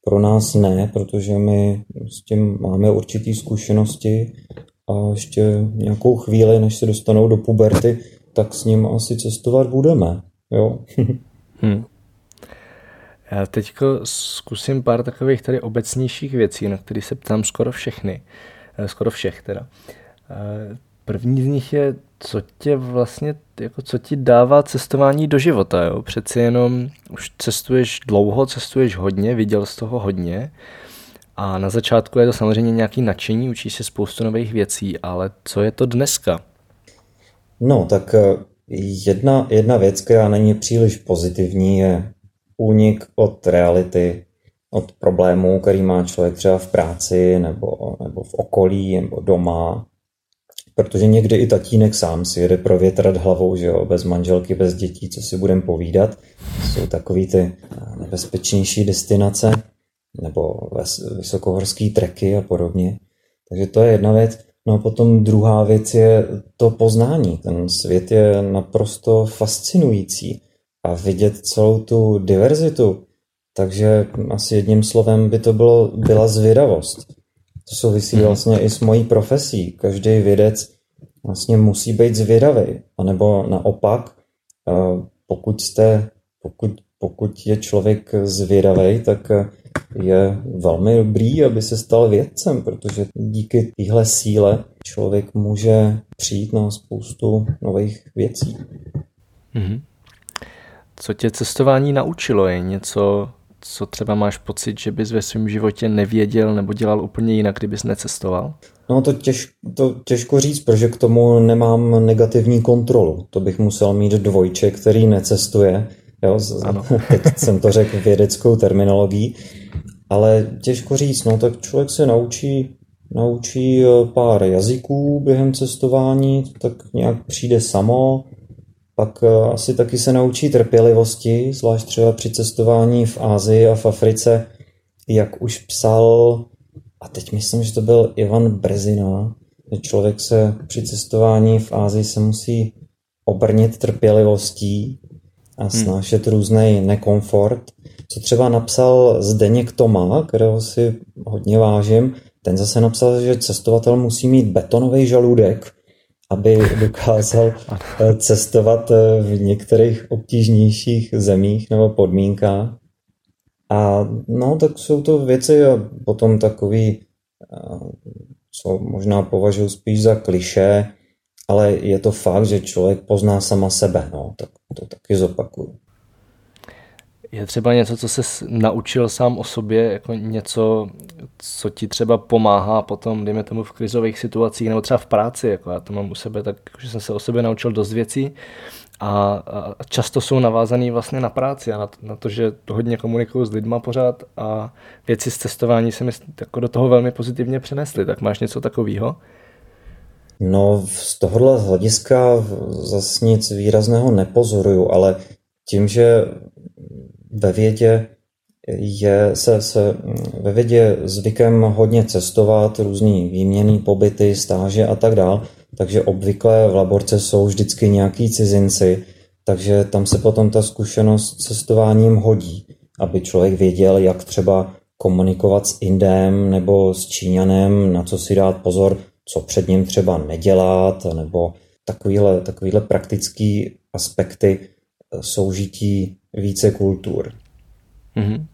pro nás ne, protože my s tím máme určitý zkušenosti a ještě nějakou chvíli, než se dostanou do puberty, tak s ním asi cestovat budeme. Jo. hmm. Já teď zkusím pár takových tady obecnějších věcí, na které se ptám skoro všechny. Eh, skoro všech teda. První z nich je, co tě vlastně, jako co ti dává cestování do života, jo? Přeci jenom už cestuješ dlouho, cestuješ hodně, viděl z toho hodně a na začátku je to samozřejmě nějaký nadšení, učíš se spoustu nových věcí, ale co je to dneska? No, tak eh, jedna, jedna věc, která není příliš pozitivní, je únik od reality, od problémů, který má člověk třeba v práci nebo, nebo v okolí nebo doma. Protože někdy i tatínek sám si jede provětrat hlavou, že jo, bez manželky, bez dětí, co si budeme povídat. Jsou takový ty eh, nebezpečnější destinace nebo vysokohorský treky a podobně. Takže to je jedna věc. No a potom druhá věc je to poznání. Ten svět je naprosto fascinující a vidět celou tu diverzitu. Takže asi jedním slovem by to bylo, byla zvědavost. To souvisí mhm. vlastně i s mojí profesí. Každý vědec vlastně musí být zvědavý. A nebo naopak, eh, pokud jste, pokud, pokud je člověk zvědavý, tak je velmi dobrý, aby se stal vědcem, protože díky téhle síle člověk může přijít na spoustu nových věcí. Mm-hmm. Co tě cestování naučilo? Je něco, co třeba máš pocit, že bys ve svém životě nevěděl nebo dělal úplně jinak, kdybys necestoval? No to, těž, to těžko říct, protože k tomu nemám negativní kontrolu. To bych musel mít dvojče, který necestuje. Jo, ano. teď jsem to řekl vědeckou terminologií. Ale těžko říct, no tak člověk se naučí, naučí eh, pár jazyků během cestování, tak nějak přijde samo, pak eh, asi taky se naučí trpělivosti, zvlášť třeba při cestování v Ázii a v Africe, jak už psal, a teď myslím, že to byl Ivan Brezina, že člověk se při cestování v Ázii se musí obrnit trpělivostí a hmm. snášet hmm. různý nekomfort co třeba napsal Zdeněk Toma, kterého si hodně vážím, ten zase napsal, že cestovatel musí mít betonový žaludek, aby dokázal eh, cestovat eh, v některých obtížnějších zemích nebo podmínkách. A no, tak jsou to věci a potom takový, eh, co možná považuji spíš za kliše, ale je to fakt, že člověk pozná sama sebe, no, tak to taky zopakuju. Je třeba něco, co se naučil sám o sobě, jako něco, co ti třeba pomáhá potom, dejme tomu v krizových situacích, nebo třeba v práci, jako já to mám u sebe, tak že jsem se o sobě naučil dost věcí a, a často jsou navázaný vlastně na práci a na to, na to že to hodně komunikuju s lidma pořád a věci z cestování se mi jako do toho velmi pozitivně přenesly. Tak máš něco takového? No, z tohohle hlediska zase nic výrazného nepozoruju, ale tím, že ve vědě je se, se ve vědě zvykem hodně cestovat, různý výměný pobyty, stáže a tak dál, takže obvykle v laborce jsou vždycky nějaký cizinci takže tam se potom ta zkušenost s cestováním hodí, aby člověk věděl, jak třeba komunikovat s Indem nebo s Číňanem, na co si dát pozor, co před ním třeba nedělat, nebo takovýhle, takovýhle praktický aspekty soužití více kultur. Mm-hmm.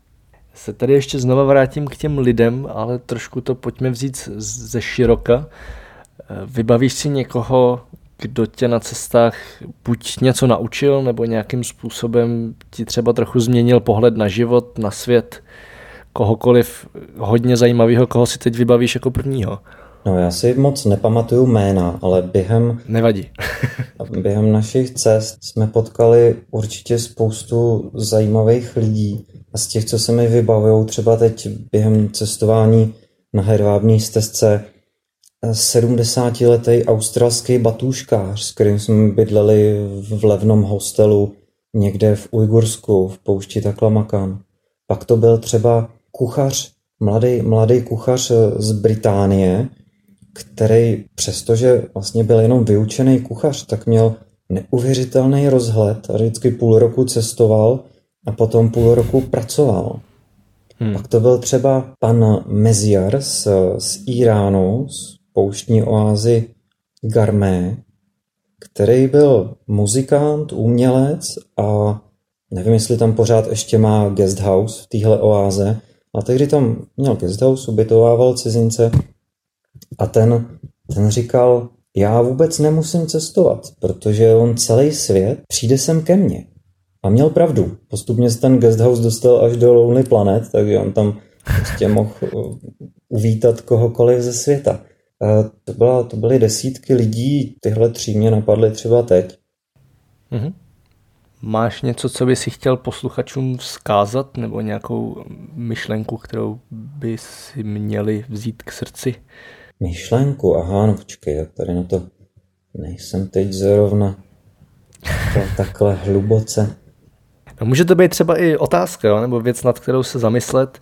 Se tady ještě znova vrátím k těm lidem, ale trošku to pojďme vzít ze široka. Eh, vybavíš si někoho, kdo tě na cestách buď něco naučil, nebo nějakým způsobem ti třeba trochu změnil pohled na život, na svět, kohokoliv hodně zajímavého, koho si teď vybavíš jako prvního? No já si moc nepamatuju jména, ale během... Nevadí. během našich cest jsme potkali určitě spoustu zajímavých lidí. A z těch, co se mi vybavují třeba teď během cestování na hedvábní stezce, 70-letý australský batůškář, s kterým jsme bydleli v levnom hostelu někde v Ujgursku, v poušti Taklamakan. Pak to byl třeba kuchař, mladý, mladý kuchař z Británie, který přestože vlastně byl jenom vyučený kuchař, tak měl neuvěřitelný rozhled a vždycky půl roku cestoval a potom půl roku pracoval. Hmm. Pak to byl třeba pan Meziar z, z Iránu, z pouštní oázy Garmé, který byl muzikant, umělec a nevím, jestli tam pořád ještě má guest house v téhle oáze, a tehdy tam měl guest house, ubytovával cizince a ten, ten říkal, já vůbec nemusím cestovat, protože on celý svět přijde sem ke mně. A měl pravdu. Postupně se ten guest house dostal až do Lonely Planet, takže on tam prostě mohl uh, uvítat kohokoliv ze světa. A to, byla, to byly desítky lidí, tyhle tři mě napadly třeba teď. Mm-hmm. Máš něco, co by si chtěl posluchačům vzkázat, nebo nějakou myšlenku, kterou by si měli vzít k srdci? Myšlenku? Aha, no počkej, tak tady na to nejsem teď zrovna takhle hluboce. No může to být třeba i otázka, jo? nebo věc, nad kterou se zamyslet,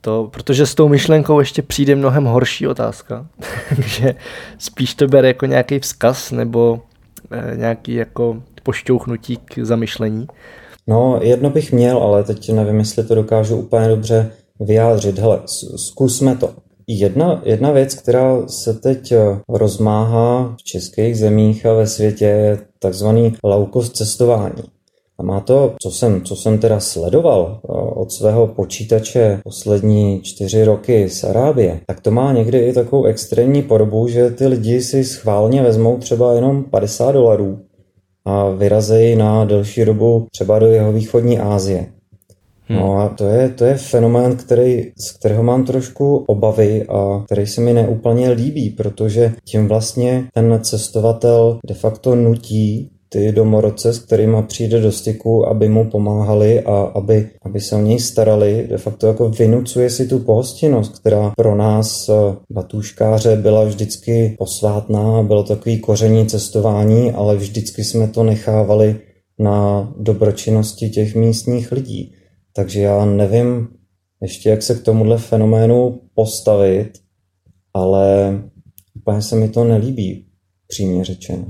to, protože s tou myšlenkou ještě přijde mnohem horší otázka. Takže spíš to bere jako nějaký vzkaz nebo e, nějaký jako pošťouchnutí k zamyšlení. No, jedno bych měl, ale teď nevím, jestli to dokážu úplně dobře vyjádřit. Hele, zkusme to. Jedna, jedna věc, která se teď eh, rozmáhá v českých zemích a ve světě, je takzvaný laukost cestování. A má to, co jsem, co jsem teda sledoval eh, od svého počítače poslední čtyři roky z Arábie, tak to má někdy i takovou extrémní podobu, že ty lidi si schválně vezmou třeba jenom 50 dolarů a vyrazejí na delší dobu třeba do jeho východní Asie. No hmm. a to je, to je fenomén, který, z kterého mám trošku obavy a který se mi neúplně líbí, protože tím vlastně ten cestovatel de facto nutí ty domorodce, s kterými přijde do styku, aby mu pomáhali a aby, aby se o něj starali, de facto jako vynucuje si tu pohostinnost, která pro nás eh, batuškáře byla vždycky posvátná, bylo takový koření cestování, ale vždycky jsme to nechávali na dobročinnosti těch místních lidí. Takže já nevím ještě, jak se k tomuhle fenoménu postavit, ale úplně se mi to nelíbí, přímě řečeno.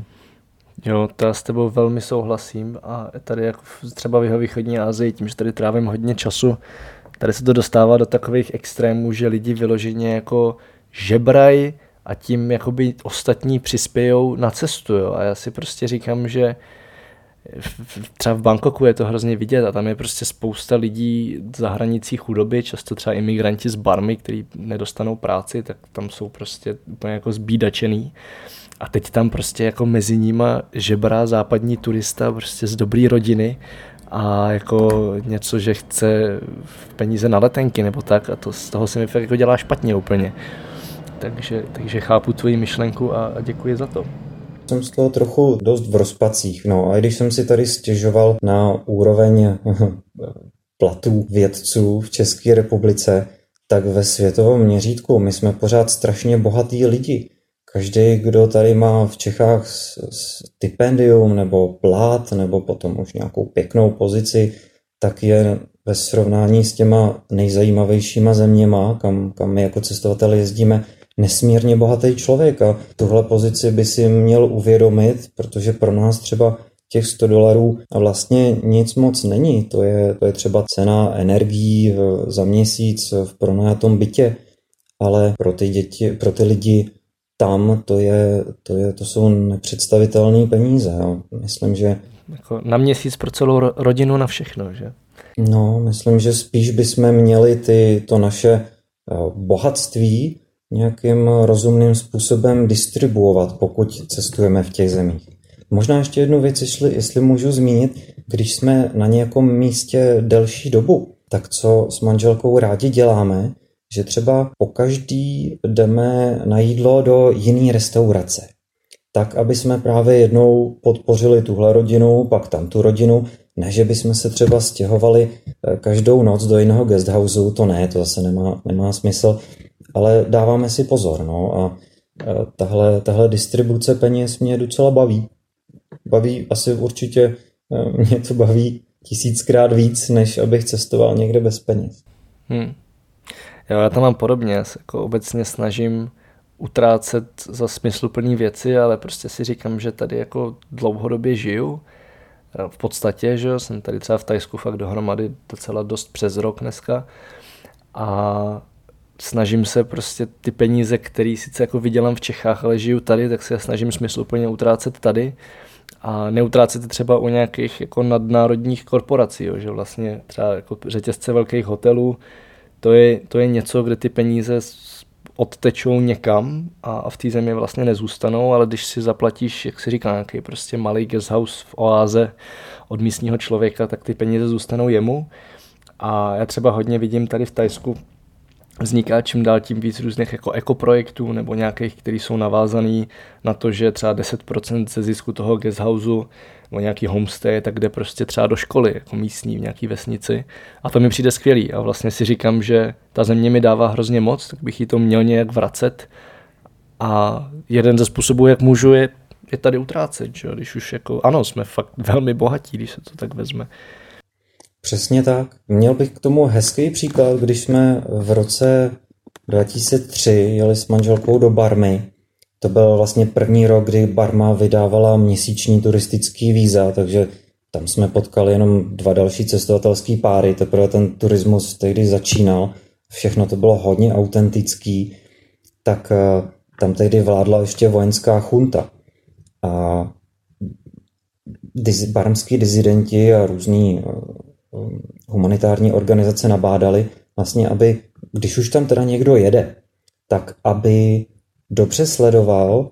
Jo, to já s tebou velmi souhlasím a tady jako třeba v jeho východní Asii, tím, že tady trávím hodně času, tady se to dostává do takových extrémů, že lidi vyloženě jako žebraj a tím jakoby ostatní přispějou na cestu. Jo. A já si prostě říkám, že třeba v Bangkoku je to hrozně vidět a tam je prostě spousta lidí za hranicí chudoby, často třeba imigranti z Barmy, kteří nedostanou práci, tak tam jsou prostě úplně jako zbídačený. A teď tam prostě jako mezi nima žebrá západní turista prostě z dobré rodiny a jako něco, že chce peníze na letenky nebo tak a to z toho se mi fakt jako dělá špatně úplně. Takže, takže chápu tvoji myšlenku a, a děkuji za to jsem z toho trochu dost v rozpacích. No a když jsem si tady stěžoval na úroveň platů vědců v České republice, tak ve světovém měřítku my jsme pořád strašně bohatý lidi. Každý, kdo tady má v Čechách stipendium nebo plát nebo potom už nějakou pěknou pozici, tak je ve srovnání s těma nejzajímavějšíma zeměma, kam, kam my jako cestovatel jezdíme, nesmírně bohatý člověk a tuhle pozici by si měl uvědomit, protože pro nás třeba těch 100 dolarů a vlastně nic moc není. To je, to je třeba cena energií za měsíc v pronajatom bytě, ale pro ty děti, pro ty lidi tam to, je, to, je, to jsou nepředstavitelné peníze. Jo. Myslím, že... Jako na měsíc pro celou rodinu na všechno, že? No, myslím, že spíš bychom měli ty, to naše eh, bohatství nějakým rozumným způsobem distribuovat, pokud cestujeme v těch zemích. Možná ještě jednu věc, jestli, jestli můžu zmínit, když jsme na nějakom místě delší dobu, tak co s manželkou rádi děláme, že třeba po každý jdeme na jídlo do jiné restaurace. Tak, aby jsme právě jednou podpořili tuhle rodinu, pak tam tu rodinu, ne, že bychom se třeba stěhovali eh, každou noc do jiného guesthouseu, to ne, to zase nemá, nemá smysl, ale dáváme si pozor, no a tahle, tahle distribuce peněz mě docela baví. Baví asi určitě, eh, mě to baví tisíckrát víc, než abych cestoval někde bez peněz. Hmm. Jo, já to mám podobně, já se jako obecně snažím utrácet za smysluplné věci, ale prostě si říkám, že tady jako dlouhodobě žiju. V podstatě, že jsem tady třeba v Tajsku fakt dohromady docela dost přes rok dneska a snažím se prostě ty peníze, které sice jako vydělám v Čechách, ale žiju tady, tak se snažím smysluplně utrácet tady a neutrácet třeba u nějakých jako nadnárodních korporací, jo, že vlastně třeba jako řetězce velkých hotelů, to je, to je něco, kde ty peníze odtečou někam a, v té zemi vlastně nezůstanou, ale když si zaplatíš, jak se říká, nějaký prostě malý guest house v oáze od místního člověka, tak ty peníze zůstanou jemu. A já třeba hodně vidím tady v Tajsku, vzniká čím dál tím víc různých jako ekoprojektů nebo nějakých, které jsou navázaný na to, že třeba 10% ze zisku toho guest houseu nebo nějaký homestay, tak jde prostě třeba do školy, jako místní v nějaký vesnici. A to mi přijde skvělý. A vlastně si říkám, že ta země mi dává hrozně moc, tak bych jí to měl nějak vracet. A jeden ze způsobů, jak můžu, je, je tady utrácet, že? když už jako, ano, jsme fakt velmi bohatí, když se to tak vezme. Přesně tak. Měl bych k tomu hezký příklad, když jsme v roce 2003 jeli s manželkou do Barmy to byl vlastně první rok, kdy Barma vydávala měsíční turistický víza, takže tam jsme potkali jenom dva další cestovatelský páry, teprve ten turismus tehdy začínal, všechno to bylo hodně autentický, tak eh, tam tehdy vládla ještě vojenská chunta. A barmský dizidenti a různý eh, humanitární organizace nabádali vlastně, aby, když už tam teda někdo jede, tak aby dobře sledoval,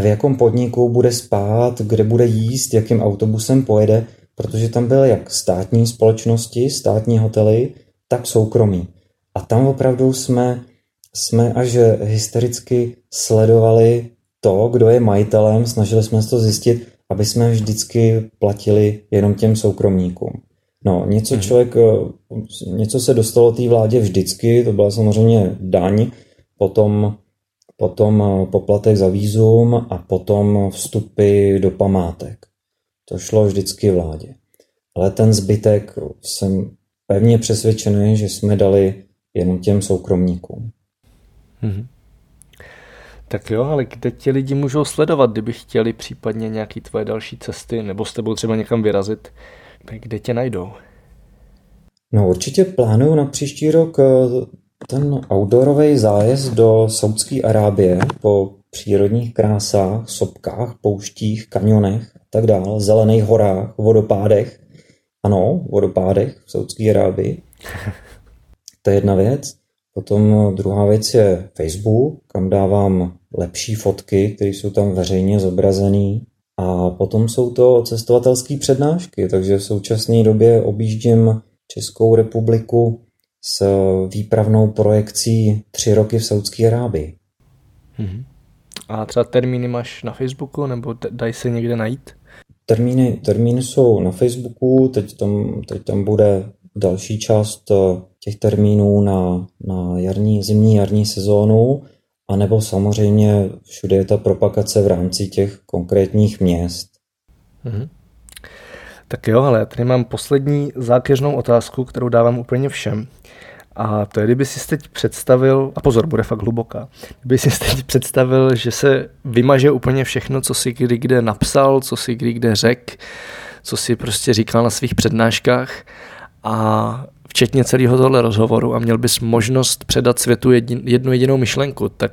v jakom podniku bude spát, kde bude jíst, jakým autobusem pojede, protože tam byly jak státní společnosti, státní hotely, tak soukromí. A tam opravdu jsme, jsme až hystericky sledovali to, kdo je majitelem, snažili jsme se to zjistit, aby jsme vždycky platili jenom těm soukromníkům. No, něco mhm. člověk, něco se dostalo té vládě vždycky, to byla samozřejmě daň, potom potom eh, poplatek za výzum a potom vstupy do památek. To šlo vždycky vládě. Ale ten zbytek jsem pevně přesvědčený, že jsme dali jenom těm soukromníkům. Mm-hmm. Tak jo, ale kde ti lidi můžou sledovat, kdyby chtěli případně nějaký tvoje další cesty, nebo s tebou třeba někam vyrazit, kde tě najdou? No určitě plánuju na příští rok eh, ten outdoorový zájezd do Saudské Arábie po přírodních krásách, sopkách, pouštích, kanionech a tak dále, zelených horách, vodopádech. Ano, vodopádech v Saudské Arábii. To je jedna věc. Potom druhá věc je Facebook, kam dávám lepší fotky, které jsou tam veřejně zobrazené. A potom jsou to cestovatelské přednášky, takže v současné době objíždím Českou republiku s výpravnou projekcí tři roky v Saudské Arábii. Mm-hmm. A třeba termíny máš na Facebooku nebo dají se někde najít? Termíny, termíny jsou na Facebooku, teď tam, teď tam bude další část eh, těch termínů na, na jarní, zimní jarní sezónu, anebo samozřejmě všude je ta propagace v rámci těch konkrétních měst. Mm-hmm. Tak jo, ale tady mám poslední zákeřnou otázku, kterou dávám úplně všem. A to je, kdyby si teď představil, a pozor, bude fakt hluboká, kdyby si teď představil, že se vymaže úplně všechno, co si kdy kde napsal, co si kdy kde řekl, co si prostě říkal na svých přednáškách a včetně celého tohle rozhovoru a měl bys možnost předat světu jednu jedinou myšlenku, tak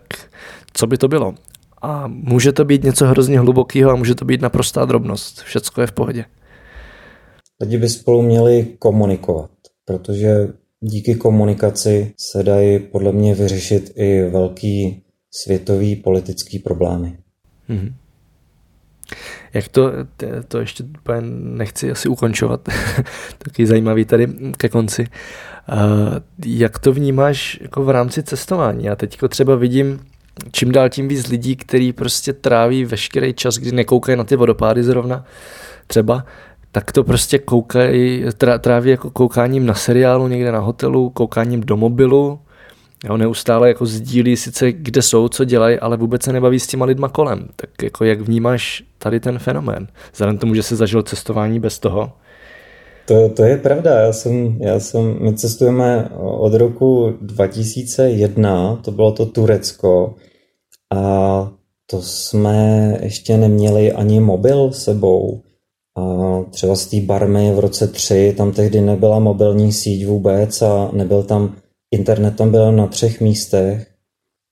co by to bylo? A může to být něco hrozně hlubokého a může to být naprostá drobnost. Všecko je v pohodě. Lidi by spolu měli komunikovat, protože díky komunikaci se dají podle mě vyřešit i velký světový politický problémy. Mm-hmm. Jak to, to ještě nechci asi ukončovat, taky zajímavý tady ke konci. Jak to vnímáš jako v rámci cestování? Já teď třeba vidím čím dál tím víc lidí, kteří prostě tráví veškerý čas, kdy nekoukají na ty vodopády zrovna třeba, tak to prostě koukají, tráví jako koukáním na seriálu někde na hotelu, koukáním do mobilu, Jo, neustále jako sdílí sice, kde jsou, co dělají, ale vůbec se nebaví s těma lidma kolem. Tak jako jak vnímáš tady ten fenomén? Vzhledem tomu, že se zažil cestování bez toho? To, to je pravda. Já jsem, já jsem, my cestujeme od roku 2001, to bylo to Turecko, a to jsme ještě neměli ani mobil sebou. A třeba z té barmy v roce 3, tam tehdy nebyla mobilní síť vůbec a nebyl tam internet tam byl na třech místech,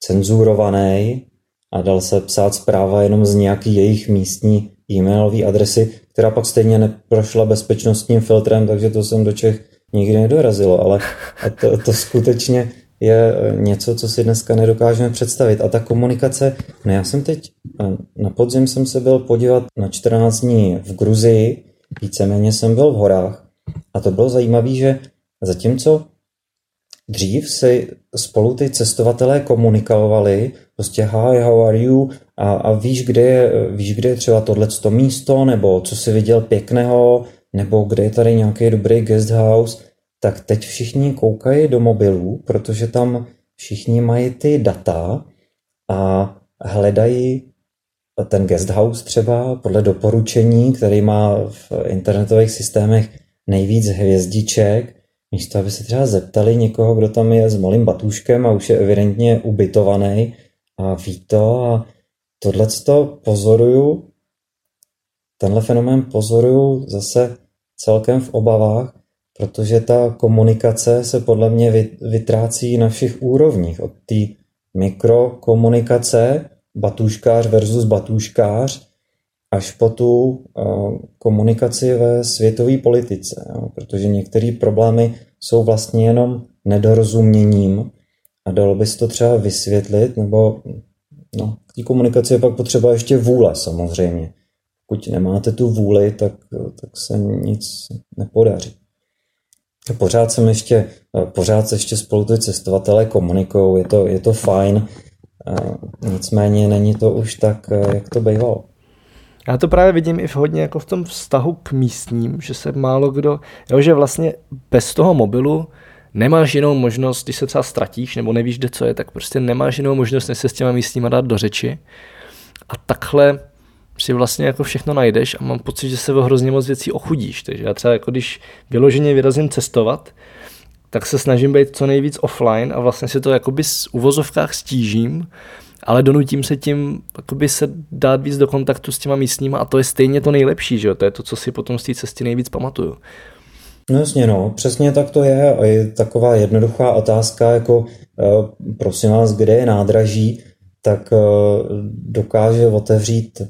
cenzurovaný a dal se psát zpráva jenom z nějaký jejich místní e-mailové adresy, která pak stejně neprošla bezpečnostním filtrem, takže to jsem do Čech nikdy nedorazilo, ale to, to skutečně je něco, co si dneska nedokážeme představit. A ta komunikace, no já jsem teď, na podzim jsem se byl podívat na 14 dní v Gruzii, víceméně jsem byl v horách a to bylo zajímavé, že zatímco Dřív si spolu ty cestovatelé komunikovali, prostě hi, how are you, a, a víš, kde je, víš, kde je třeba tohleto místo, nebo co si viděl pěkného, nebo kde je tady nějaký dobrý guest house, tak teď všichni koukají do mobilů, protože tam všichni mají ty data a hledají ten guest house třeba podle doporučení, který má v internetových systémech nejvíc hvězdiček, Místo, aby se třeba zeptali někoho, kdo tam je s malým batůškem a už je evidentně ubytovaný a ví to a tohle to pozoruju, tenhle fenomén pozoruju zase celkem v obavách, protože ta komunikace se podle mě vytrácí na všech úrovních. Od té mikrokomunikace, batůškář versus batůškář, až po tu komunikaci ve světové politice, jo? protože některé problémy jsou vlastně jenom nedorozuměním a dalo by se to třeba vysvětlit, nebo no, k té komunikaci je pak potřeba ještě vůle samozřejmě. Pokud nemáte tu vůli, tak, tak se nic nepodaří. Pořád jsem ještě, pořád se ještě spolu ty cestovatelé komunikují, je to, je to fajn, nicméně není to už tak, jak to bývalo. Já to právě vidím i v hodně jako v tom vztahu k místním, že se málo kdo, jo, že vlastně bez toho mobilu nemáš jinou možnost, když se třeba ztratíš nebo nevíš, kde co je, tak prostě nemáš jinou možnost, než se s těma místníma dát do řeči. A takhle si vlastně jako všechno najdeš a mám pocit, že se o hrozně moc věcí ochudíš. Takže já třeba jako když vyloženě vyrazím cestovat, tak se snažím být co nejvíc offline a vlastně si to jakoby s uvozovkách stížím, ale donutím se tím jakoby se dát víc do kontaktu s těma místníma a to je stejně to nejlepší, že jo? To je to, co si potom z té cesty nejvíc pamatuju. No jasně, no, přesně tak to je a je taková jednoduchá otázka, jako uh, prosím vás, kde je nádraží, tak uh, dokáže otevřít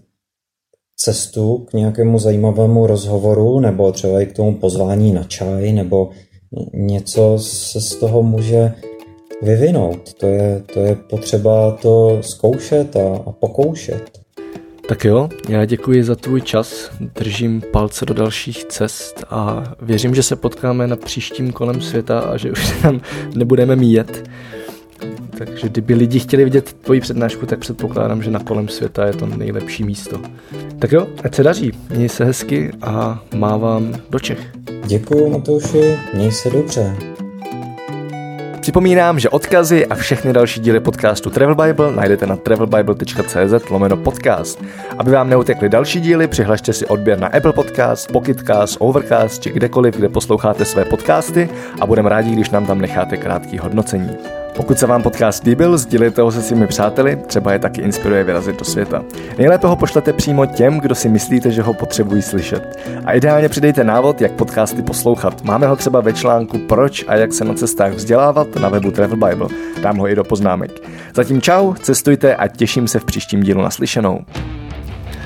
cestu k nějakému zajímavému rozhovoru nebo třeba i k tomu pozvání na čaj nebo něco se z toho může vyvinout. To je, to je potřeba to zkoušet a, a pokoušet. Tak jo, já děkuji za tvůj čas, držím palce do dalších cest a věřím, že se potkáme na příštím kolem světa a že už tam nebudeme míjet. Takže kdyby lidi chtěli vidět tvoji přednášku, tak předpokládám, že na kolem světa je to nejlepší místo. Tak jo, ať se daří, měj se hezky a mávám do Čech. Děkuji Matouši, měj se dobře. Připomínám, že odkazy a všechny další díly podcastu Travel Bible najdete na travelbible.cz lomeno podcast. Aby vám neutekly další díly, přihlašte si odběr na Apple Podcast, Pocketcast, Overcast či kdekoliv, kde posloucháte své podcasty a budeme rádi, když nám tam necháte krátký hodnocení. Pokud se vám podcast líbil, sdílejte ho se svými přáteli, třeba je taky inspiruje vyrazit do světa. Nejlépe ho pošlete přímo těm, kdo si myslíte, že ho potřebují slyšet. A ideálně přidejte návod, jak podcasty poslouchat. Máme ho třeba ve článku Proč a jak se na cestách vzdělávat na webu Travel Bible. Dám ho i do poznámek. Zatím čau, cestujte a těším se v příštím dílu naslyšenou.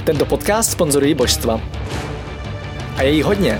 Tento podcast sponzorují božstva. A je jí hodně.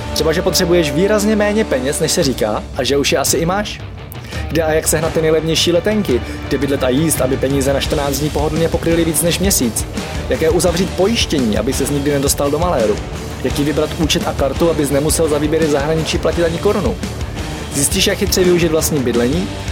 Třeba, že potřebuješ výrazně méně peněz, než se říká, a že už je asi i máš. Kde a jak sehnat ty nejlevnější letenky, kde bydlet a jíst, aby peníze na 14 dní pohodlně pokryly víc než měsíc. Jaké uzavřít pojištění, aby se nikdy nedostal do maléru. Jaký vybrat účet a kartu, abys nemusel za výběry zahraničí platit ani korunu. Zjistíš, jak chytře využít vlastní bydlení,